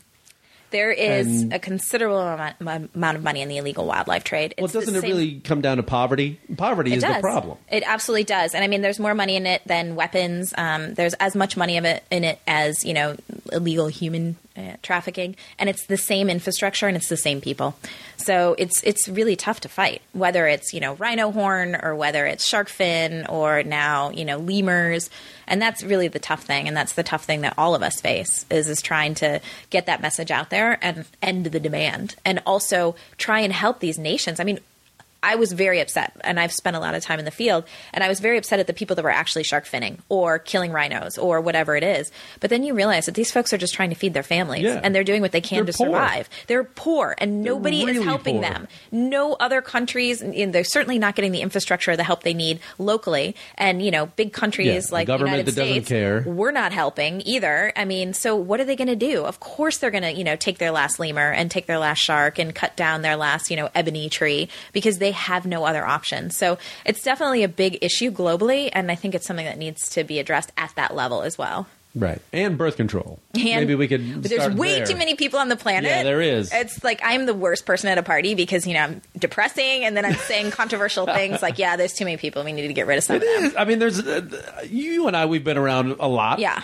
[SPEAKER 4] There is
[SPEAKER 3] And-
[SPEAKER 4] a considerable amount, amount of money in the illegal wildlife trade.
[SPEAKER 3] Well,
[SPEAKER 4] It's the
[SPEAKER 3] doesn't it
[SPEAKER 4] same-
[SPEAKER 3] really come down to poverty? Poverty is
[SPEAKER 4] does.
[SPEAKER 3] the problem.
[SPEAKER 4] It absolutely does, and I mean, there's more money in it than weapons. Um, there's as much money of it in it as you know illegal human uh, trafficking, and it's the same infrastructure and it's the same people. So it's it's really tough to fight, whether it's you know rhino horn or whether it's shark fin or now you know lemurs, and that's really the tough thing, and that's the tough thing that all of us face is is trying to get that message out there and end the demand, and also try and help these nations. I mean. I was very upset, and I've spent a lot of time in the field, and I was very upset at the people that were actually shark finning or killing rhinos or whatever it is. But then you realize that these folks are just trying to feed their families,
[SPEAKER 3] Yeah.
[SPEAKER 4] and they're doing what they can
[SPEAKER 3] They're
[SPEAKER 4] to
[SPEAKER 3] poor.
[SPEAKER 4] survive. They're poor, and
[SPEAKER 3] They're
[SPEAKER 4] nobody
[SPEAKER 3] really
[SPEAKER 4] is helping
[SPEAKER 3] poor.
[SPEAKER 4] them. No other countries, and they're certainly not getting the infrastructure or the help they need locally. And you know, big countries
[SPEAKER 3] Yeah,
[SPEAKER 4] like the United
[SPEAKER 3] that doesn't
[SPEAKER 4] States,
[SPEAKER 3] care.
[SPEAKER 4] we're not helping either. I mean, so what are they going to do? Of course, they're going to, you know, take their last lemur and take their last shark and cut down their last, you know, ebony tree because they have no other option. So it's definitely a big issue globally, and I think it's something that needs to be addressed at that level as well.
[SPEAKER 3] Right. And birth control.
[SPEAKER 4] And
[SPEAKER 3] Maybe we could.
[SPEAKER 4] there's way
[SPEAKER 3] there.
[SPEAKER 4] too many people on the planet.
[SPEAKER 3] Yeah, there is.
[SPEAKER 4] It's like I'm the worst person at a party because you know I'm depressing, and then I'm saying controversial things like, "Yeah, there's too many people. We need to get rid of some
[SPEAKER 3] It
[SPEAKER 4] of them."
[SPEAKER 3] is. I mean, there's uh, you and I. We've been around a lot.
[SPEAKER 4] Yeah,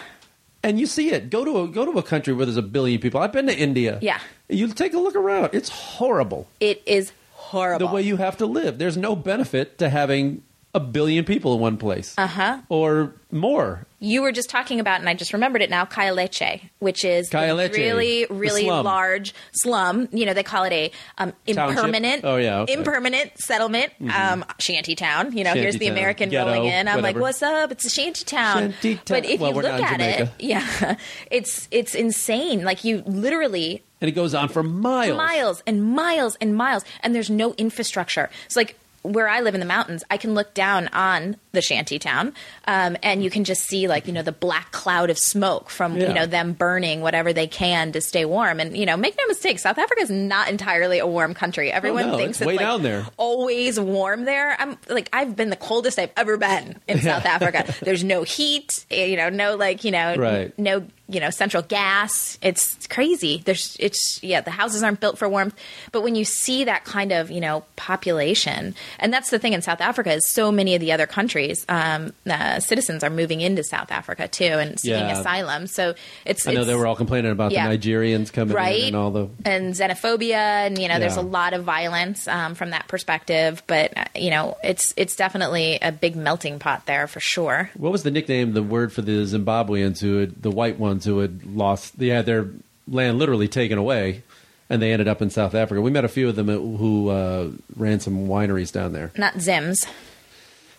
[SPEAKER 3] and you see it. Go to a go to a country where there's a billion people. I've been to India.
[SPEAKER 4] Yeah.
[SPEAKER 3] you take a look around. It's horrible
[SPEAKER 4] it is horrible.
[SPEAKER 3] the way you have to live. There's no benefit to having a billion people in one place. Uh
[SPEAKER 4] Uh-huh.
[SPEAKER 3] Or more.
[SPEAKER 4] you were just talking about, and I just remembered it now, Khayelitsha, which is the
[SPEAKER 3] Khayelitsha,
[SPEAKER 4] really, really
[SPEAKER 3] slum.
[SPEAKER 4] large slum. You know, they call it a um,
[SPEAKER 3] Township?
[SPEAKER 4] impermanent,
[SPEAKER 3] Oh, yeah, okay.
[SPEAKER 4] impermanent settlement, um, shanty town. You know, here's the American
[SPEAKER 3] ghetto,
[SPEAKER 4] rolling in. I'm like, what's up? It's a shanty town.
[SPEAKER 3] Shanty town.
[SPEAKER 4] But if
[SPEAKER 3] Well,
[SPEAKER 4] you look at it, yeah, it's it's insane. Like you literally
[SPEAKER 3] And it goes on for miles.
[SPEAKER 4] miles and miles and miles, and there's no infrastructure. It's like where I live in the mountains, I can look down on the shanty town, um, and you can just see like you know the black cloud of smoke from
[SPEAKER 3] Yeah.
[SPEAKER 4] you know them burning whatever they can to stay warm. And you know, make no mistake, South Africa is not entirely a warm country. Everyone
[SPEAKER 3] Oh, no,
[SPEAKER 4] thinks
[SPEAKER 3] it's way
[SPEAKER 4] like,
[SPEAKER 3] down there.
[SPEAKER 4] always warm there. I'm like I've been the coldest I've ever been in South Africa. There's no heat, eh, you know, no like you know,
[SPEAKER 3] Right.
[SPEAKER 4] no you know central gas. It's crazy. There's it's yeah the houses aren't built for warmth, but when you see that kind of you know population, and that's the thing in South Africa is so many of the other countries um, uh, citizens are moving into South Africa too and seeking
[SPEAKER 3] Yeah.
[SPEAKER 4] asylum. So it's
[SPEAKER 3] I know
[SPEAKER 4] it's,
[SPEAKER 3] they were all complaining about
[SPEAKER 4] Yeah.
[SPEAKER 3] the Nigerians coming
[SPEAKER 4] right
[SPEAKER 3] in and all the.
[SPEAKER 4] and xenophobia and you know there's
[SPEAKER 3] Yeah.
[SPEAKER 4] a lot of violence um, from that perspective but uh, you know it's it's definitely a big melting pot there for sure
[SPEAKER 3] What was the nickname? The word for the Zimbabweans who had the white ones who had lost. They had their land literally taken away, and they ended up in South Africa. We met a few of them who uh, ran some wineries down there.
[SPEAKER 4] not zims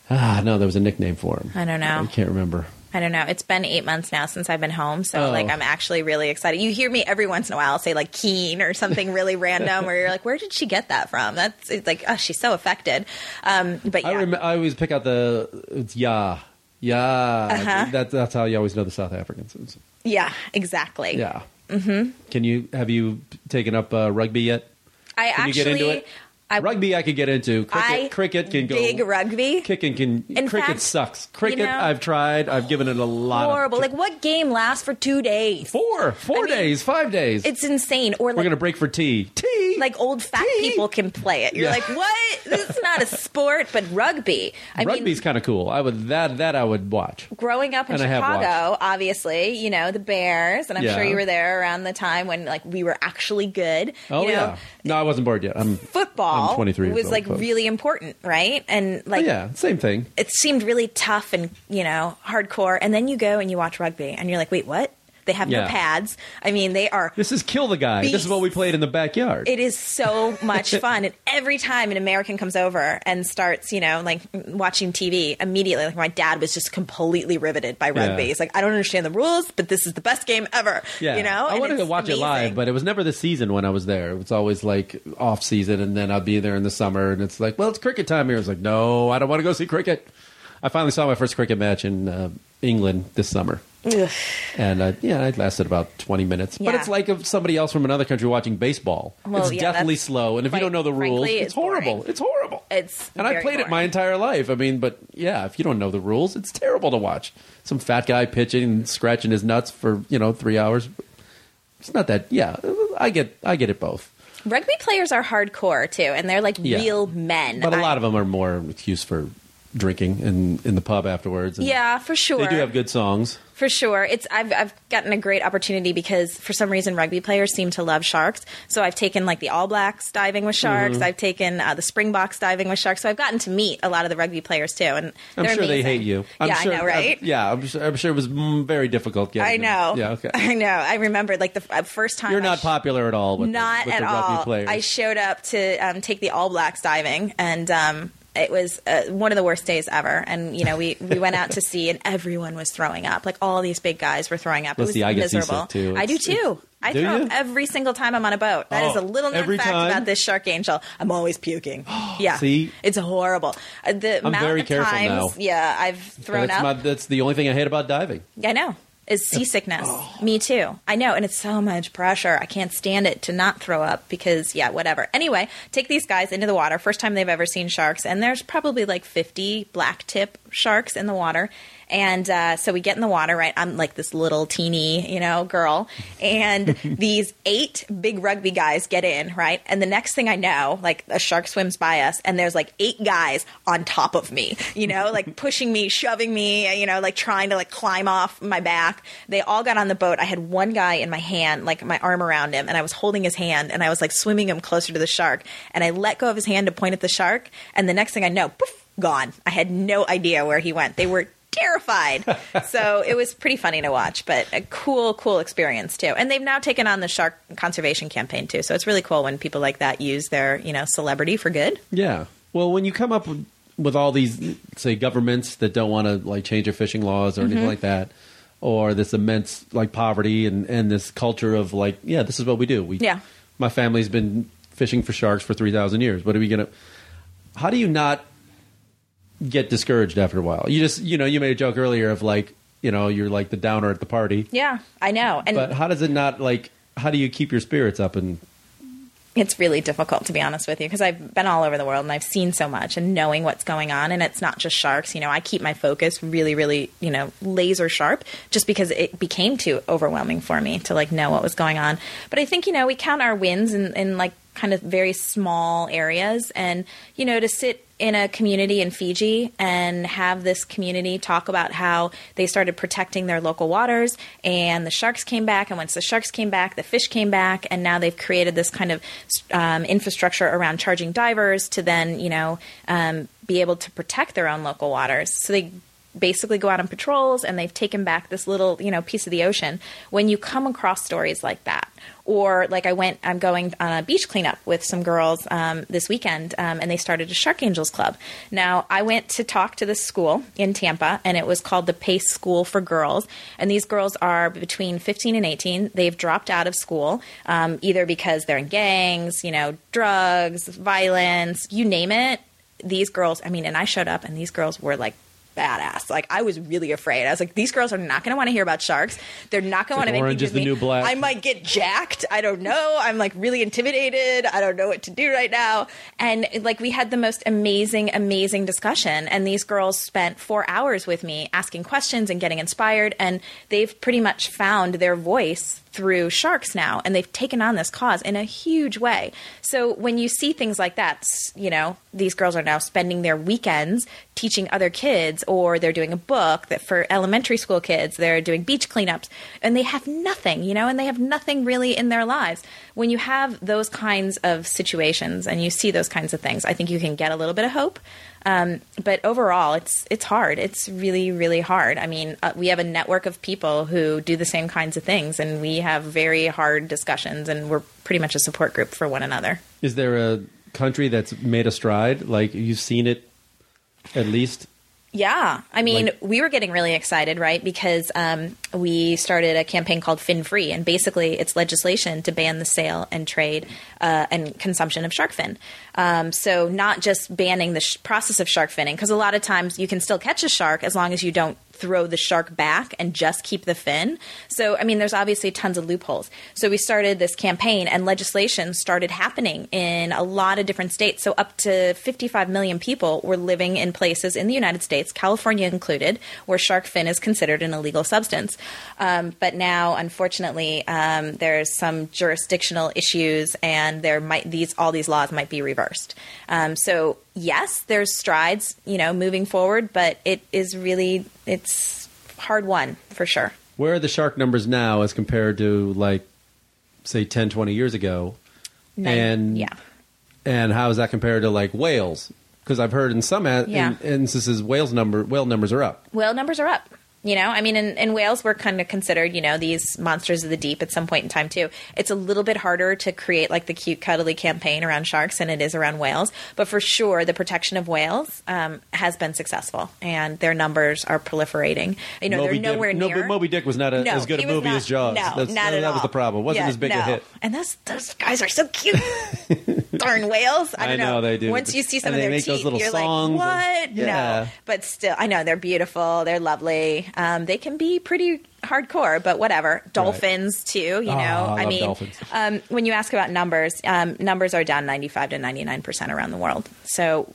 [SPEAKER 3] Ah, no, there was a nickname for them.
[SPEAKER 4] I don't know.
[SPEAKER 3] I can't remember.
[SPEAKER 4] I don't know. It's been eight months now since I've been home, so
[SPEAKER 3] Oh.
[SPEAKER 4] like I'm actually really excited. You hear me every once in a while say like Keen or something really random, where you're like, "Where did she get that from?" That's it's like, oh, she's so affected. Um, but yeah,
[SPEAKER 3] I rem- I always pick out the it's yeah, yeah.
[SPEAKER 4] Uh-huh.
[SPEAKER 3] That, that's how you always know the South Africans. It's-
[SPEAKER 4] yeah, exactly.
[SPEAKER 3] yeah, Mm-hmm. Can you have you taken up uh, rugby yet?
[SPEAKER 4] I
[SPEAKER 3] Can
[SPEAKER 4] actually
[SPEAKER 3] you get into it?
[SPEAKER 4] I,
[SPEAKER 3] rugby, I could get into. Cricket,
[SPEAKER 4] I-
[SPEAKER 3] cricket can go.
[SPEAKER 4] big rugby.
[SPEAKER 3] Kicking can.
[SPEAKER 4] In
[SPEAKER 3] cricket
[SPEAKER 4] fact,
[SPEAKER 3] sucks.
[SPEAKER 4] you
[SPEAKER 3] Cricket,
[SPEAKER 4] know-
[SPEAKER 3] I've tried. I've given it a lot.
[SPEAKER 4] horrible.
[SPEAKER 3] Of,
[SPEAKER 4] Like what game lasts for two days?
[SPEAKER 3] four, four
[SPEAKER 4] I mean,
[SPEAKER 3] days, five days.
[SPEAKER 4] It's insane. Or
[SPEAKER 3] We're gonna break for tea. Tea.
[SPEAKER 4] Like old fat people can play it. You're
[SPEAKER 3] Yeah.
[SPEAKER 4] like, what? This is not a sport, but rugby. I
[SPEAKER 3] Rugby's kind of cool. I would that that I would watch.
[SPEAKER 4] growing up in
[SPEAKER 3] And
[SPEAKER 4] Chicago, obviously, you know the Bears, and I'm
[SPEAKER 3] Yeah.
[SPEAKER 4] sure you were there around the time when like we were actually good.
[SPEAKER 3] Oh
[SPEAKER 4] you know,
[SPEAKER 3] yeah. No, I wasn't bored yet. I'm
[SPEAKER 4] Football
[SPEAKER 3] I'm 23 years
[SPEAKER 4] was
[SPEAKER 3] old,
[SPEAKER 4] like
[SPEAKER 3] folks.
[SPEAKER 4] really important, right? And
[SPEAKER 3] Oh,
[SPEAKER 4] like
[SPEAKER 3] yeah, same thing.
[SPEAKER 4] it seemed really tough and you know hardcore. And then you go and you watch rugby, and you're like, wait, what? They have
[SPEAKER 3] Yeah.
[SPEAKER 4] no pads. I mean, they are
[SPEAKER 3] This is kill the guy. This is what we played in the backyard.
[SPEAKER 4] It is so much fun. And every time an American comes over and starts, you know, like watching TV, immediately, like my dad was just completely riveted by rugby.
[SPEAKER 3] Yeah.
[SPEAKER 4] He's like, I don't understand the rules, but this is the best game ever.
[SPEAKER 3] Yeah,
[SPEAKER 4] You know?
[SPEAKER 3] I
[SPEAKER 4] And
[SPEAKER 3] wanted to
[SPEAKER 4] it's
[SPEAKER 3] watch it live, but it was never the season when I was there. It was always like off season, and then I'd be there in the summer, and it's like, well, it's cricket time here. I was like, no, I don't want to go see cricket. I finally saw my first cricket match in uh, England this summer,
[SPEAKER 4] Ugh.
[SPEAKER 3] and uh, yeah, it lasted about twenty minutes. But it's like if somebody else from another country watching baseball.
[SPEAKER 4] Well,
[SPEAKER 3] it's
[SPEAKER 4] yeah,
[SPEAKER 3] deathly slow, and if you don't know the rules,
[SPEAKER 4] frankly,
[SPEAKER 3] it's,
[SPEAKER 4] it's
[SPEAKER 3] horrible. It's horrible.
[SPEAKER 4] It's
[SPEAKER 3] and I played it my entire life. I mean, but yeah, if you don't know the rules, it's terrible to watch. Some fat guy pitching and scratching his nuts for you know three hours. It's not that. Yeah, I get. I get it both.
[SPEAKER 4] Rugby players are hardcore too, and they're like
[SPEAKER 3] Yeah.
[SPEAKER 4] real men.
[SPEAKER 3] But a lot of them are more excuse for drinking in in the pub afterwards. and
[SPEAKER 4] Yeah, for sure.
[SPEAKER 3] They do have good songs.
[SPEAKER 4] For sure, it's I've I've gotten a great opportunity because for some reason rugby players seem to love sharks. So I've taken like the All Blacks diving with sharks.
[SPEAKER 3] Mm-hmm.
[SPEAKER 4] I've taken uh, the Springboks diving with sharks. So I've gotten to meet a lot of the rugby players too, and
[SPEAKER 3] I'm sure they hate you. I'm
[SPEAKER 4] yeah,
[SPEAKER 3] sure,
[SPEAKER 4] I know, right?
[SPEAKER 3] I'm- yeah, I'm sure, I'm sure it was very difficult getting.
[SPEAKER 4] I
[SPEAKER 3] them.
[SPEAKER 4] know.
[SPEAKER 3] Yeah, okay.
[SPEAKER 4] I know. I remember like the f- uh, first time
[SPEAKER 3] You're not
[SPEAKER 4] sh-
[SPEAKER 3] popular at all with
[SPEAKER 4] not
[SPEAKER 3] the,
[SPEAKER 4] at all.
[SPEAKER 3] players.
[SPEAKER 4] I showed up to um, take the All Blacks diving, and um, it was uh, one of the worst days ever. And you know, we we went out to sea, and everyone was throwing up. Like all these big guys were throwing up.
[SPEAKER 3] Let's
[SPEAKER 4] it was
[SPEAKER 3] see, I
[SPEAKER 4] miserable.
[SPEAKER 3] too.
[SPEAKER 4] I do too. I
[SPEAKER 3] Do
[SPEAKER 4] throw
[SPEAKER 3] you?
[SPEAKER 4] up every single time I'm on a boat. That is
[SPEAKER 3] Oh,
[SPEAKER 4] a little known fact
[SPEAKER 3] time?
[SPEAKER 4] about this shark angel. I'm always puking. yeah,
[SPEAKER 3] See?
[SPEAKER 4] it's horrible. Uh, the
[SPEAKER 3] I'm
[SPEAKER 4] amount
[SPEAKER 3] very
[SPEAKER 4] of
[SPEAKER 3] careful
[SPEAKER 4] times,
[SPEAKER 3] now.
[SPEAKER 4] yeah, I've thrown
[SPEAKER 3] that's
[SPEAKER 4] up.
[SPEAKER 3] my- that's the only thing I hate about diving.
[SPEAKER 4] I know. Is seasickness.
[SPEAKER 3] Oh.
[SPEAKER 4] Me too. I know. And it's so much pressure. I can't stand it to not throw up because, yeah, whatever. Anyway, take these guys into the water. First time they've ever seen sharks. And there's probably like 50 black tip sharks in the water. And uh, so we get in the water, right? I'm like this little teeny, you know, girl. And these eight big rugby guys get in, right? And the next thing I know, like a shark swims by us, and there's like eight guys on top of me, you know, like pushing me, shoving me, you know, like trying to like climb off my back. They all got on the boat. I had one guy in my hand, like my arm around him, and I was holding his hand, and I was like swimming him closer to the shark. And I let go of his hand to point at the shark, and the next thing I know, poof, gone. I had no idea where he went. They were terrified. so it was pretty funny to watch, but a cool, cool experience too. And they've now taken on the shark conservation campaign too. So it's really cool when people like that use their, you know, celebrity for good.
[SPEAKER 3] Yeah. Well, when you come up with, with all these, say, governments that don't want to like change their fishing laws or
[SPEAKER 4] Mm-hmm.
[SPEAKER 3] anything like that, or this immense like poverty and and this culture of like, yeah, this is what we do. We,
[SPEAKER 4] Yeah.
[SPEAKER 3] My family's been fishing for sharks for three thousand years. What are we gonna? How do you not get discouraged after a while? You just, you know, you made a joke earlier of like, you know, you're like the downer at the party,
[SPEAKER 4] Yeah, I know. And
[SPEAKER 3] but how does it not like? How do you keep your spirits up and
[SPEAKER 4] it's really difficult to be honest with you because I've been all over the world and I've seen so much and knowing what's going on and it's not just sharks you know I keep my focus really really you know laser sharp just because it became too overwhelming for me to like know what was going on but I think you know we count our wins in, in like kind of very small areas and you know to sit in a community in Fiji and have this community talk about how they started protecting their local waters and the sharks came back and once the sharks came back the fish came back and now they've created this kind of um, infrastructure around charging divers to then you know um, be able to protect their own local waters. So they basically go out on patrols and they've taken back this little you know piece of the ocean. When you come across stories like that or like i went i'm going on a beach cleanup with some girls um, this weekend um, and they started a shark angels club. Now i went to talk to this school in tampa and it was called the pace school for girls. And these girls are between 15 and 18 they've dropped out of school um, either because they're in gangs you know drugs violence you name it. These girls i mean and i showed up and these girls were like badass. Like I was really afraid. I was like, these girls are not going to want to hear about sharks. They're not going to want to make
[SPEAKER 3] orange
[SPEAKER 4] me
[SPEAKER 3] is the new black.
[SPEAKER 4] I might get jacked. I don't know. I'm like really intimidated. I don't know what to do right now. And like we had the most amazing, amazing discussion. And these girls spent four hours with me asking questions and getting inspired. And they've pretty much found their voice through sharks now and they've taken on this cause in a huge way. So when you see things like that, you know, these girls are now spending their weekends teaching other kids or they're doing a book that for elementary school kids, they're doing beach cleanups and they have nothing, you know, and they have nothing really in their lives. When you have those kinds of situations and you see those kinds of things, I think you can get a little bit of hope. Um, but overall, it's it's hard. It's really really hard. I mean, uh, we have a network of people who do the same kinds of things, and we have very hard discussions, and we're pretty much a support group for one another.
[SPEAKER 3] Is there a country that's made a stride? Like you've seen it at least?
[SPEAKER 4] Yeah, I mean,
[SPEAKER 3] Like-
[SPEAKER 4] we were getting really excited, right? Because um, we started a campaign called Fin Free, and basically, it's legislation to ban the sale and trade uh, and consumption of shark fin. Um, so, not just banning the sh- process of shark finning, because a lot of times you can still catch a shark as long as you don't throw the shark back and just keep the fin. So, I mean, there's obviously tons of loopholes. So, we started this campaign, and legislation started happening in a lot of different states. So, up to 55 million people were living in places in the United States, California included, where shark fin is considered an illegal substance. Um, but now, unfortunately, um, there's some jurisdictional issues, and there might these all these laws might be reversed. Um, so, yes, there's strides, you know, moving forward, but it is really it's hard won for sure.
[SPEAKER 3] Where are the shark numbers now as compared to like say 10 20 years ago?
[SPEAKER 4] Nine-
[SPEAKER 3] and
[SPEAKER 4] yeah.
[SPEAKER 3] and how is that compared to like whales? Because I've heard in some a-
[SPEAKER 4] Yeah.
[SPEAKER 3] in, instances whales number whale numbers are up.
[SPEAKER 4] whale numbers are up. You know, I mean, in, in whales, we're kind of considered, you know, these monsters of the deep at some point in time, too. It's a little bit harder to create like the cute, cuddly campaign around sharks than it is around whales. But for sure, the protection of whales um, has been successful and their numbers are proliferating. You know,
[SPEAKER 3] Moby
[SPEAKER 4] they're nowhere
[SPEAKER 3] Dick, no,
[SPEAKER 4] near.
[SPEAKER 3] but Moby Dick was not a,
[SPEAKER 4] No,
[SPEAKER 3] as good a movie
[SPEAKER 4] not-
[SPEAKER 3] as Jaws.
[SPEAKER 4] No,
[SPEAKER 3] That's,
[SPEAKER 4] not
[SPEAKER 3] that,
[SPEAKER 4] at
[SPEAKER 3] that was the problem. It wasn't
[SPEAKER 4] Yeah,
[SPEAKER 3] as big
[SPEAKER 4] no.
[SPEAKER 3] a hit.
[SPEAKER 4] And those those guys are so cute. Darn whales! I
[SPEAKER 3] I
[SPEAKER 4] don't
[SPEAKER 3] know, they do.
[SPEAKER 4] Once you see some
[SPEAKER 3] And
[SPEAKER 4] of their teeth, you're like,
[SPEAKER 3] and-
[SPEAKER 4] "What?
[SPEAKER 3] Yeah.
[SPEAKER 4] No." But still, I know they're beautiful. They're lovely. Um, they can be pretty hardcore, but whatever. Dolphins too. You know,
[SPEAKER 3] Ah, I love
[SPEAKER 4] mean, um, when you ask about numbers, um, numbers are down 95 to 99 percent around the world. So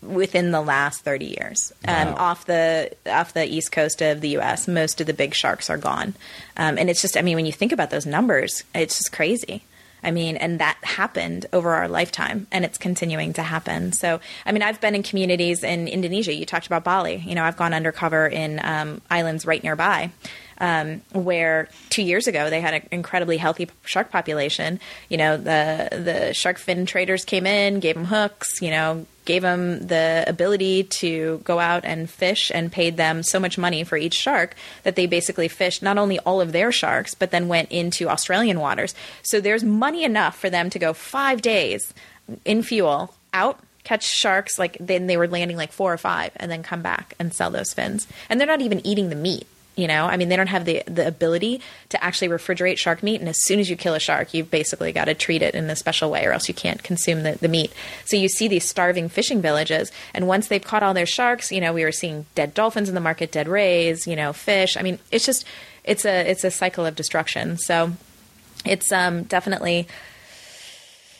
[SPEAKER 4] within the last 30 years, um,
[SPEAKER 3] Wow.
[SPEAKER 4] off the off the east coast of the U.S., most of the big sharks are gone. Um, and it's just, I mean, when you think about those numbers, it's just crazy. I mean, and that happened over our lifetime, and it's continuing to happen. So, I mean, I've been in communities in Indonesia. You talked about Bali. You know, I've gone undercover in um, islands right nearby um, where two years ago they had an incredibly healthy shark population. You know, the the shark fin traders came in, gave them hooks. You know, gave them the ability to go out and fish, and paid them so much money for each shark that they basically fished not only all of their sharks, but then went into Australian waters. So there's money enough for them to go five days in fuel out catch sharks like then they were landing like four or five and then come back and sell those fins and they're not even eating the meat you know? I mean they don't have the the ability to actually refrigerate shark meat and as soon as you kill a shark you've basically got to treat it in a special way or else you can't consume the, the meat. So you see these starving fishing villages and once they've caught all their sharks you know we were seeing dead dolphins in the market dead rays you know fish. I mean it's just it's a it's a cycle of destruction. So it's um definitely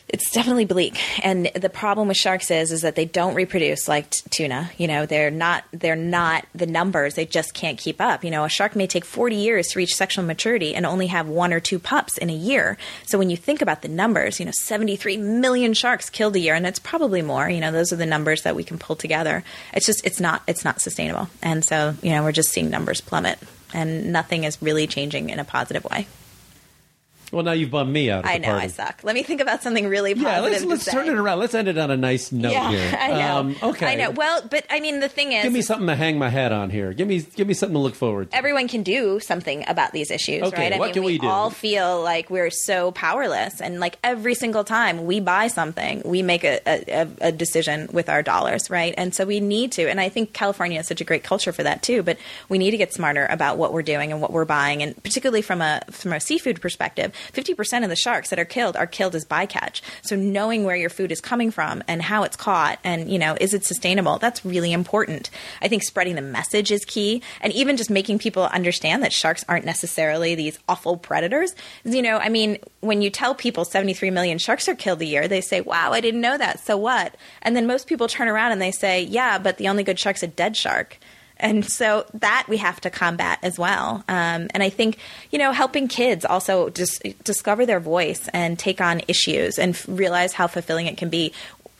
[SPEAKER 4] it's definitely bleak. And the problem with sharks is is that they don't reproduce like t- tuna you know they're not they're not the numbers they just can't keep up. You know a shark may take 40 years to reach sexual maturity and only have one or two pups in a year. So when you think about the numbers you know 73 million sharks killed a year and it's probably more. You know those are the numbers that we can pull together. It's just it's not it's not sustainable. And so you know we're just seeing numbers plummet and nothing is really changing in a positive way
[SPEAKER 3] Well, now you've bummed me out.
[SPEAKER 4] I know
[SPEAKER 3] party.
[SPEAKER 4] I suck. Let me think about something really positive.
[SPEAKER 3] Yeah, let's let's turn it around. Let's end it on a nice note
[SPEAKER 4] Yeah,
[SPEAKER 3] here.
[SPEAKER 4] I know.
[SPEAKER 3] Um, okay.
[SPEAKER 4] I know. Well, but I mean, the thing is,
[SPEAKER 3] give me something to hang my hat on here. Give me give me something to look forward to.
[SPEAKER 4] everyone can do something about these issues,
[SPEAKER 3] Okay,
[SPEAKER 4] right? I
[SPEAKER 3] what
[SPEAKER 4] mean,
[SPEAKER 3] can we do?
[SPEAKER 4] all feel like we're so powerless, and like every single time we buy something, we make a, a, a- a decision with our dollars, right? And so we need to. And I think California is such a great culture for that too. But we need to get smarter about what we're doing and what we're buying, and particularly from a from a seafood perspective, 50% of the sharks that are killed are killed as bycatch. So knowing where your food is coming from and how it's caught and, you know, is it sustainable? That's really important. I think spreading the message is key and even just making people understand that sharks aren't necessarily these awful predators. You know, I mean, when you tell people 73 million sharks are killed a year, they say, "Wow, I didn't know that." So what? And then most people turn around and they say, "Yeah, but the only good shark's a dead shark." And so that we have to combat as well. Um, and I think, you know, helping kids also just discover their voice and take on issues and f- realize how fulfilling it can be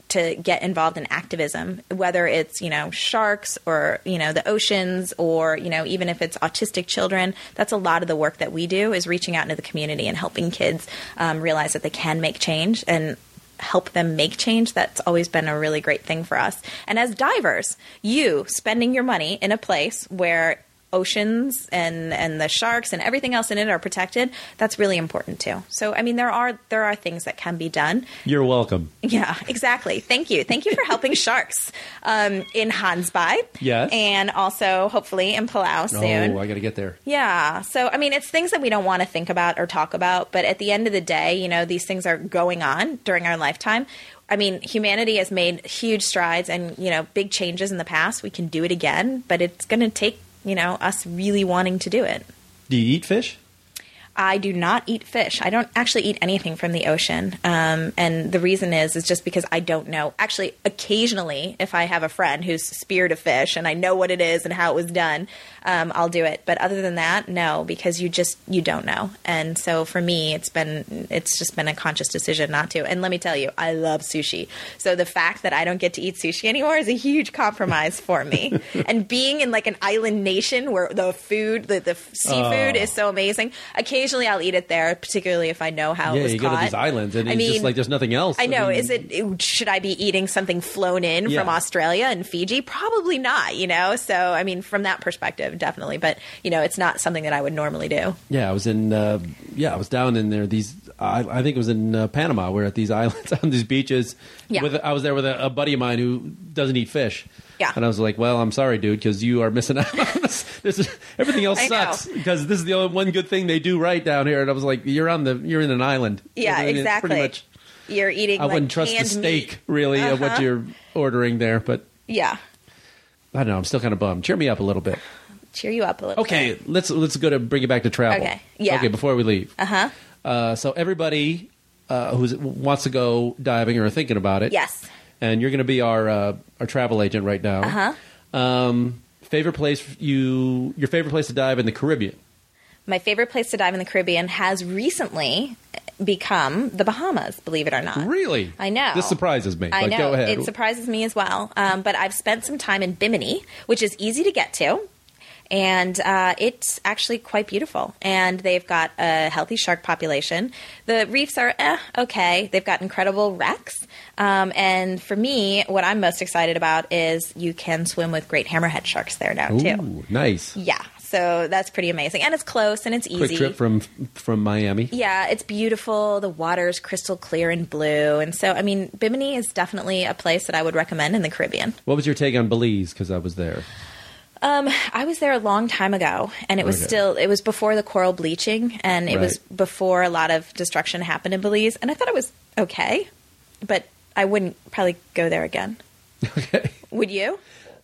[SPEAKER 4] to get involved in activism, whether it's, you know, sharks or, you know, the oceans or, you know, even if it's autistic children. That's a lot of the work that we do is reaching out into the community and helping kids um, realize that they can make change. And help them make change, that's always been a really great thing for us. And as divers, you spending your money in a place where oceans and and the sharks and everything else in it are protected that's really important too so i mean there are there are things that can be done
[SPEAKER 3] You're welcome.
[SPEAKER 4] yeah exactly thank you thank you for helping sharks um, in Gansbaai
[SPEAKER 3] Yes.
[SPEAKER 4] and also hopefully in palau soon
[SPEAKER 3] Oh, I got to get there.
[SPEAKER 4] yeah. So, I mean, it's things that we don't want to think about or talk about, but at the end of the day, you know, these things are going on during our lifetime. I mean, humanity has made huge strides and, you know, big changes in the past. We can do it again, but it's going to take, you know, us really wanting to do it.
[SPEAKER 3] Do you eat fish?
[SPEAKER 4] I do not eat fish. I don't actually eat anything from the ocean, um, and the reason is is just because I don't know. Actually, occasionally, if I have a friend who's speared a fish and I know what it is and how it was done, um, I'll do it. But other than that, no, because you just you don't know. And so for me, it's been it's just been a conscious decision not to. And let me tell you, I love sushi. So the fact that I don't get to eat sushi anymore is a huge compromise for me. and being in like an island nation where the food, the, the seafood is so amazing, occasionally I'll eat it there, particularly if I know how
[SPEAKER 3] yeah,
[SPEAKER 4] it was
[SPEAKER 3] you
[SPEAKER 4] caught.
[SPEAKER 3] go to these islands and
[SPEAKER 4] I
[SPEAKER 3] it's
[SPEAKER 4] mean,
[SPEAKER 3] just like there's nothing else.
[SPEAKER 4] I know.
[SPEAKER 3] mean,
[SPEAKER 4] is it? Should I be eating something flown in
[SPEAKER 3] Yeah.
[SPEAKER 4] from Australia and Fiji? Probably not. You know. So I mean, from that perspective, definitely. But you know, it's not something that I would normally do.
[SPEAKER 3] Yeah, I was in. Uh, yeah, I was down in there. These, I, I think it was in uh, Panama. We're at these islands on these beaches.
[SPEAKER 4] Yeah.
[SPEAKER 3] With, I was there with a, a buddy of mine who doesn't eat fish.
[SPEAKER 4] Yeah.
[SPEAKER 3] And I was like, "Well, I'm sorry, dude, because you are missing out. on this, this is everything else
[SPEAKER 4] I know.
[SPEAKER 3] sucks because this is the only one good thing they do right down here." And I was like, "You're on the, you're in an island.
[SPEAKER 4] Yeah,
[SPEAKER 3] I mean,
[SPEAKER 4] exactly.
[SPEAKER 3] Pretty much.
[SPEAKER 4] You're eating.
[SPEAKER 3] I
[SPEAKER 4] like,
[SPEAKER 3] wouldn't trust the steak
[SPEAKER 4] meat.
[SPEAKER 3] really of what
[SPEAKER 4] Uh-huh.
[SPEAKER 3] you're ordering there, but
[SPEAKER 4] Yeah.
[SPEAKER 3] I don't know. I'm still kind of bummed. Cheer me up a little bit.
[SPEAKER 4] Cheer you up a little.
[SPEAKER 3] Okay,
[SPEAKER 4] bit.
[SPEAKER 3] let's let's go to bring it back to travel.
[SPEAKER 4] Okay, yeah.
[SPEAKER 3] Okay, before we leave.
[SPEAKER 4] Uh-huh.
[SPEAKER 3] Uh So everybody uh, who wants to go diving or thinking about it,
[SPEAKER 4] Yes.
[SPEAKER 3] And you're going to be our uh, our travel agent right now.
[SPEAKER 4] Uh-huh.
[SPEAKER 3] Um, favorite place you your favorite place to dive in the Caribbean?
[SPEAKER 4] My favorite place to dive in the Caribbean has recently become the Bahamas. Believe it or not.
[SPEAKER 3] Really?
[SPEAKER 4] I know.
[SPEAKER 3] This surprises me.
[SPEAKER 4] I
[SPEAKER 3] but
[SPEAKER 4] know.
[SPEAKER 3] Go ahead.
[SPEAKER 4] It surprises me as well. Um, but I've spent some time in Bimini, which is easy to get to. And uh, it's actually quite beautiful. And they've got a healthy shark population. The reefs are eh, okay. They've got incredible wrecks. Um, and for me, what I'm most excited about is you can swim with great hammerhead sharks there now, too.
[SPEAKER 3] Nice.
[SPEAKER 4] Yeah. So that's pretty amazing. And it's close and it's easy.
[SPEAKER 3] Quick trip from from Miami.
[SPEAKER 4] Yeah, it's beautiful. The water's crystal clear and blue. And so, I mean, Bimini is definitely a place that I would recommend in the Caribbean.
[SPEAKER 3] What was your take on Belize? Because I was there.
[SPEAKER 4] Um, I was there a long time ago, and it was
[SPEAKER 3] Okay.
[SPEAKER 4] still, it was before the coral bleaching, and it was before a lot of destruction happened in Belize. And I thought it was okay, but I wouldn't probably go there again.
[SPEAKER 3] Okay.
[SPEAKER 4] Would you?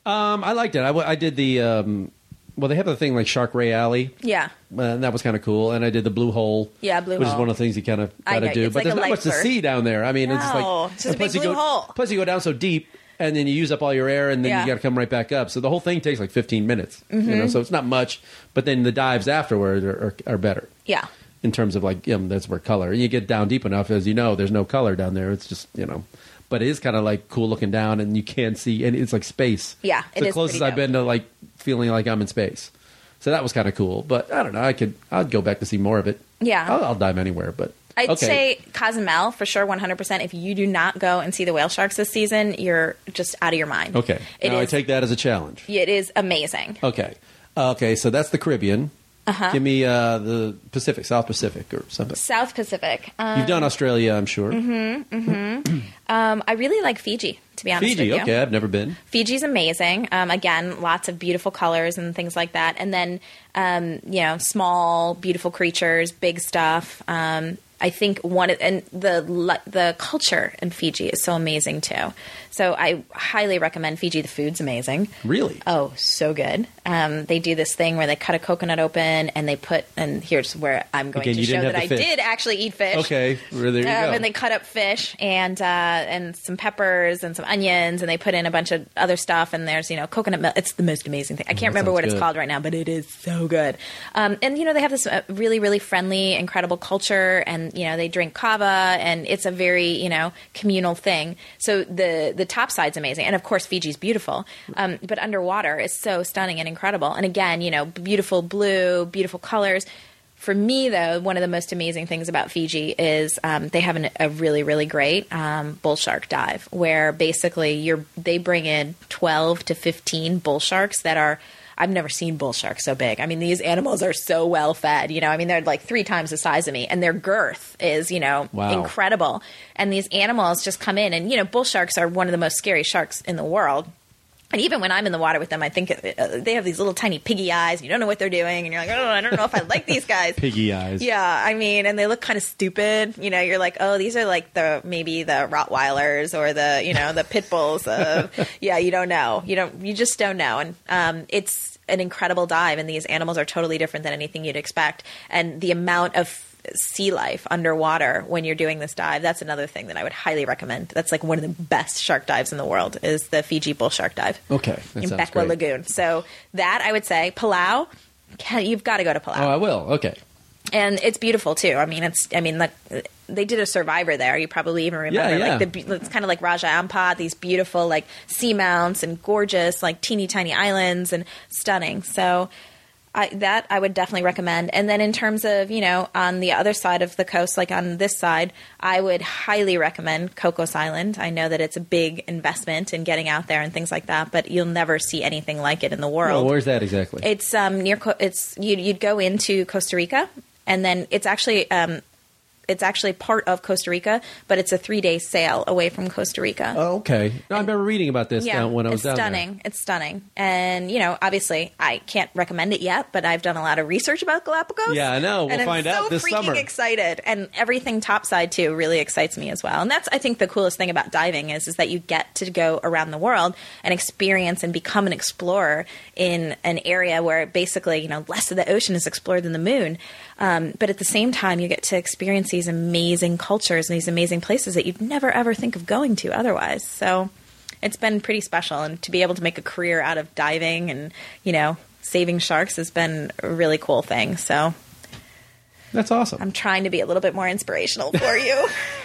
[SPEAKER 3] Um, I liked it. I did the. Um, well, they have the thing like Shark Ray Alley.
[SPEAKER 4] Yeah.
[SPEAKER 3] Uh, and that was kind of cool. And I did the Blue Hole.
[SPEAKER 4] Yeah, Blue
[SPEAKER 3] which is one of the things you kind of got to do. But
[SPEAKER 4] like
[SPEAKER 3] there's not much to see down there. I mean, it's just like
[SPEAKER 4] it's just a big
[SPEAKER 3] plus you
[SPEAKER 4] blue
[SPEAKER 3] go,
[SPEAKER 4] hole.
[SPEAKER 3] Plus, you go down so deep, and then you use up all your air, and then
[SPEAKER 4] Yeah.
[SPEAKER 3] you got to come right back up. So the whole thing takes like 15 minutes. You
[SPEAKER 4] Mm-hmm.
[SPEAKER 3] know, so it's not much. But then the dives afterward are, are, are better
[SPEAKER 4] Yeah.
[SPEAKER 3] in terms of like um, that's where color. And you get down deep enough, as you know, there's no color down there. It's just you know. But it is kind of like cool looking down, and you can't see, and it's like space.
[SPEAKER 4] Yeah,
[SPEAKER 3] it's
[SPEAKER 4] it
[SPEAKER 3] the
[SPEAKER 4] is
[SPEAKER 3] closest
[SPEAKER 4] pretty
[SPEAKER 3] I've been to like feeling like I'm in space. So that was kind of cool. But I don't know. I could. I'd go back to see more of it.
[SPEAKER 4] Yeah.
[SPEAKER 3] I'll, I'll dive anywhere. But
[SPEAKER 4] I'd
[SPEAKER 3] okay.
[SPEAKER 4] say Cozumel for sure, 100%. If you do not go and see the whale sharks this season, you're just out of your mind.
[SPEAKER 3] okay.
[SPEAKER 4] It
[SPEAKER 3] now I take that as a challenge.
[SPEAKER 4] It is amazing.
[SPEAKER 3] Okay. Okay. So that's the Caribbean.
[SPEAKER 4] Uh-huh.
[SPEAKER 3] Give me uh, the Pacific, South Pacific, or something.
[SPEAKER 4] South Pacific. Um,
[SPEAKER 3] You've done Australia, I'm sure. Mhm.
[SPEAKER 4] Um, I really like Fiji, to be honest
[SPEAKER 3] Fiji,
[SPEAKER 4] with you.
[SPEAKER 3] okay, I've never been.
[SPEAKER 4] Fiji's amazing. Um, again, lots of beautiful colors and things like that. And then, um, you know, small, beautiful creatures, big stuff. I think one and the the culture in Fiji is so amazing too. So I highly recommend Fiji. The food's amazing.
[SPEAKER 3] Really?
[SPEAKER 4] Oh, so good. Um, they do this thing where they cut a coconut open and they put, and here's where I'm going
[SPEAKER 3] Again,
[SPEAKER 4] to show that I
[SPEAKER 3] fish.
[SPEAKER 4] did actually eat fish.
[SPEAKER 3] Okay, well, there you
[SPEAKER 4] Um,
[SPEAKER 3] go.
[SPEAKER 4] and they cut up fish and uh, and some peppers and some onions, and they put in a bunch of other stuff. And there's you know coconut milk. It's the most amazing thing. I can't remember
[SPEAKER 3] sounds
[SPEAKER 4] what it's called right now, but it is so good. Um, and you know they have this uh, really really friendly, incredible culture, and you know they drink kava, and it's a very you know communal thing. So the the top side's amazing, and of course Fiji's beautiful, um, but underwater is so stunning and incredible. And again, you know beautiful blue, beautiful colors. For me, though, one of the most amazing things about Fiji is um, they have an, a really, really great um, bull shark dive, where basically you're they bring in twelve to fifteen bull sharks that are. I've never seen bull sharks so big. I mean, these animals are so well fed. You know, I mean, they're like three times the size of me, and their girth is, you know,
[SPEAKER 3] Wow.
[SPEAKER 4] incredible. And these animals just come in, and you know, bull sharks are one of the most scary sharks in the world. And even when I'm in the water with them, I think uh, they have these little tiny piggy eyes. You don't know what they're doing, and you're like, oh, I don't know if I like these guys.
[SPEAKER 3] Piggy eyes.
[SPEAKER 4] Yeah, I mean, and they look kind of stupid. You know, you're like, oh, these are like the maybe the Rottweilers or the you know the pit bulls. Of, yeah, you don't know. You don't. You just don't know. And um, it's an incredible dive, and these animals are totally different than anything you'd expect. And the amount of sea life underwater when you're doing this dive that's another thing that i would highly recommend that's like one of the best shark dives in the world is the fiji bull shark dive
[SPEAKER 3] Okay,
[SPEAKER 4] in
[SPEAKER 3] Beqa
[SPEAKER 4] lagoon so that i would say Palau, you've got to go to palau
[SPEAKER 3] Oh, I will. Okay.
[SPEAKER 4] and it's beautiful too. I mean, it's I mean, like they did a Survivor there. You probably even remember,
[SPEAKER 3] Yeah, yeah.
[SPEAKER 4] like the it's kind of like Raja Ampat, these beautiful like seamounts and gorgeous like teeny tiny islands and stunning. So. I, that I would definitely recommend. And then in terms of, you know, on the other side of the coast, like on this side, I would highly recommend Cocos Island. I know that it's a big investment in getting out there and things like that, but you'll never see anything like it in the world.
[SPEAKER 3] Well, where's that exactly?
[SPEAKER 4] It's um, near. It's you'd, you'd go into Costa Rica, and then it's actually um, it's actually part of Costa Rica, but it's a three day sail away from Costa Rica.
[SPEAKER 3] oh, okay. No, I remember reading about this
[SPEAKER 4] yeah,
[SPEAKER 3] down when I was
[SPEAKER 4] it's
[SPEAKER 3] down
[SPEAKER 4] stunning. It's stunning, and you know, obviously, I can't recommend it yet, but I've done a lot of research about Galapagos.
[SPEAKER 3] Yeah, I know. We'll
[SPEAKER 4] and I'm
[SPEAKER 3] find
[SPEAKER 4] so
[SPEAKER 3] out this
[SPEAKER 4] freaking
[SPEAKER 3] summer.
[SPEAKER 4] Excited, and everything topside too really excites me as well. And that's, I think, the coolest thing about diving is is that you get to go around the world and experience and become an explorer in an area where basically, you know, less of the ocean is explored than the moon. Um, but at the same time, you get to experience these amazing cultures and these amazing places that you'd never ever think of going to otherwise. So it's been pretty special, and to be able to make a career out of diving and you know saving sharks has been a really cool thing. So
[SPEAKER 3] That's awesome.
[SPEAKER 4] I'm trying to be a little bit more inspirational for you.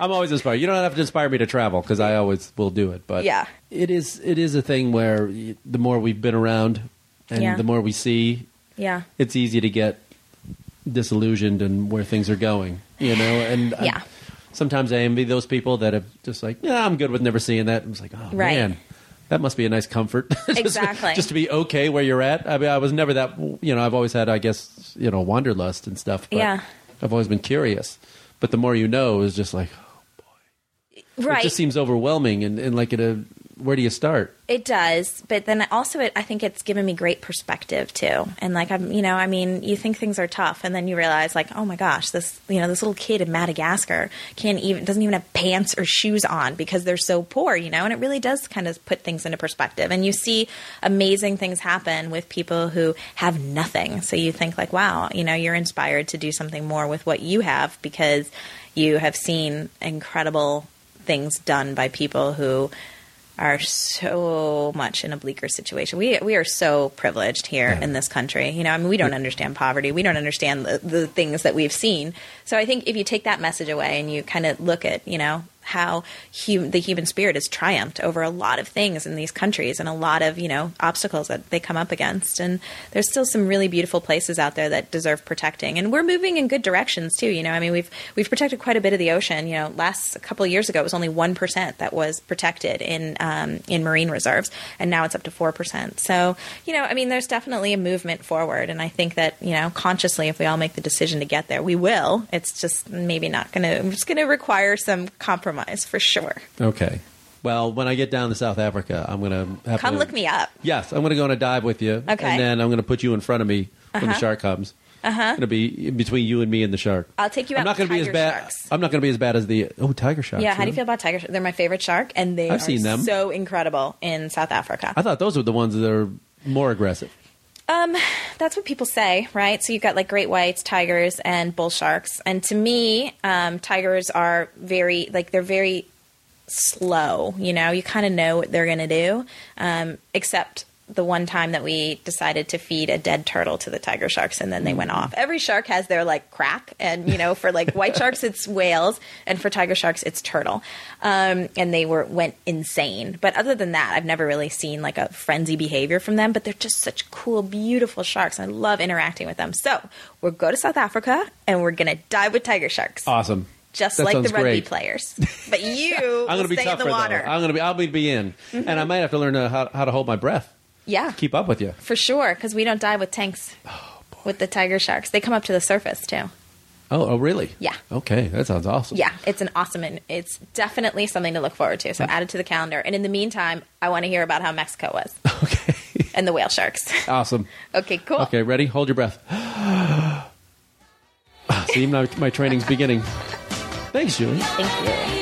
[SPEAKER 3] I'm always inspired. You don't have to inspire me to travel because I always will do it. But
[SPEAKER 4] Yeah.
[SPEAKER 3] it is it is a thing where the more we've been around and
[SPEAKER 4] Yeah.
[SPEAKER 3] the more we see,
[SPEAKER 4] yeah,
[SPEAKER 3] it's easy to get disillusioned and where things are going. You know, and I-
[SPEAKER 4] Yeah.
[SPEAKER 3] sometimes I envy those people that have just like, yeah, I'm good with never seeing that. I was like, oh
[SPEAKER 4] Right.
[SPEAKER 3] man. That must be a nice comfort. Just-
[SPEAKER 4] Exactly.
[SPEAKER 3] Just to be okay where you're at. I mean, I was never that. You know, I've always had, I guess, you know, wanderlust and stuff. But
[SPEAKER 4] Yeah.
[SPEAKER 3] I've always been curious. But the more you know, is just like, oh boy.
[SPEAKER 4] right.
[SPEAKER 3] it just seems overwhelming and, and like, it, uh, where do you start?
[SPEAKER 4] It does, but then also it, I think it's given me great perspective too. And like I'm, you know, I mean, you think things are tough, and then you realize, like, oh my gosh, this, you know, this little kid in Madagascar can't even doesn't even have pants or shoes on because they're so poor, you know. And it really does kind of put things into perspective. And you see amazing things happen with people who have nothing. So you think like, wow, you know, you're inspired to do something more with what you have because you have seen incredible things done by people who are so much in a bleaker situation. We we are so privileged here in this country. You know, I mean, we don't understand poverty. We don't understand the, the things that we've seen. So I think if you take that message away and you kind of look at, you know, how hum- the human spirit has triumphed over a lot of things in these countries and a lot of you know obstacles that they come up against. And there's still some really beautiful places out there that deserve protecting. And we're moving in good directions too. You know, I mean, we've we've protected quite a bit of the ocean. You know, last a couple of years ago, it was only one percent that was protected in um, in marine reserves, and now it's up to four percent. So you know, I mean, there's definitely a movement forward, and I think that you know, consciously, if we all make the decision to get there, we will. It's just maybe not going to. It's going to require some compromise for sure.
[SPEAKER 3] Okay. Well, when I get down to South Africa, I'm going to have
[SPEAKER 4] Come
[SPEAKER 3] to
[SPEAKER 4] look me up.
[SPEAKER 3] Yes, I'm going to go on a dive with you.
[SPEAKER 4] Okay.
[SPEAKER 3] And then I'm going to put you in front of me when the
[SPEAKER 4] Uh-huh.
[SPEAKER 3] shark comes. Uh-huh. It's going to be between you and me and the shark.
[SPEAKER 4] I'll take you
[SPEAKER 3] I'm
[SPEAKER 4] out
[SPEAKER 3] not gonna be as bad.
[SPEAKER 4] sharks.
[SPEAKER 3] I'm not going to be as bad as the oh tiger sharks.
[SPEAKER 4] Yeah, how do you feel about tiger? sharks? They're my favorite shark, and they
[SPEAKER 3] I've
[SPEAKER 4] are
[SPEAKER 3] seen them.
[SPEAKER 4] so incredible in South Africa.
[SPEAKER 3] I thought those were the ones that are more aggressive.
[SPEAKER 4] Um, that's what people say, right? So you've got like great whites, tigers, and bull sharks. And to me, um, tigers are very like they're very slow. You know, you kind of know what they're going to do, um, except the one time that we decided to feed a dead turtle to the tiger sharks and then they went off. Every shark has their like crack and you know for like white sharks it's whales and for tiger sharks it's turtle. Um, and they were went insane. But other than that, I've never really seen like a frenzy behavior from them, but they're just such cool beautiful sharks. I love interacting with them. So, we'll go to South Africa and we're going to dive with tiger sharks.
[SPEAKER 3] Awesome.
[SPEAKER 4] just
[SPEAKER 3] That
[SPEAKER 4] like the rugby
[SPEAKER 3] great.
[SPEAKER 4] players. But you
[SPEAKER 3] I'm going to be
[SPEAKER 4] stay in
[SPEAKER 3] tougher
[SPEAKER 4] the water.
[SPEAKER 3] though. I'm going to be. I'll be, be in, and I might have to learn uh, how, how to hold my breath.
[SPEAKER 4] Yeah.
[SPEAKER 3] Keep up with you.
[SPEAKER 4] For sure, because we don't dive with tanks. with the tiger sharks, they come up to the surface too.
[SPEAKER 3] Oh, oh, really?
[SPEAKER 4] Yeah.
[SPEAKER 3] Okay, that sounds awesome.
[SPEAKER 4] Yeah, it's an awesome and it's definitely something to look forward to. So add it to the calendar. And in the meantime, I want to hear about how Mexico was
[SPEAKER 3] Okay.
[SPEAKER 4] and the whale sharks.
[SPEAKER 3] awesome.
[SPEAKER 4] okay, cool.
[SPEAKER 3] Okay, ready? Hold your breath. See, my, my training's beginning. Thanks, Julie.
[SPEAKER 4] Thank you.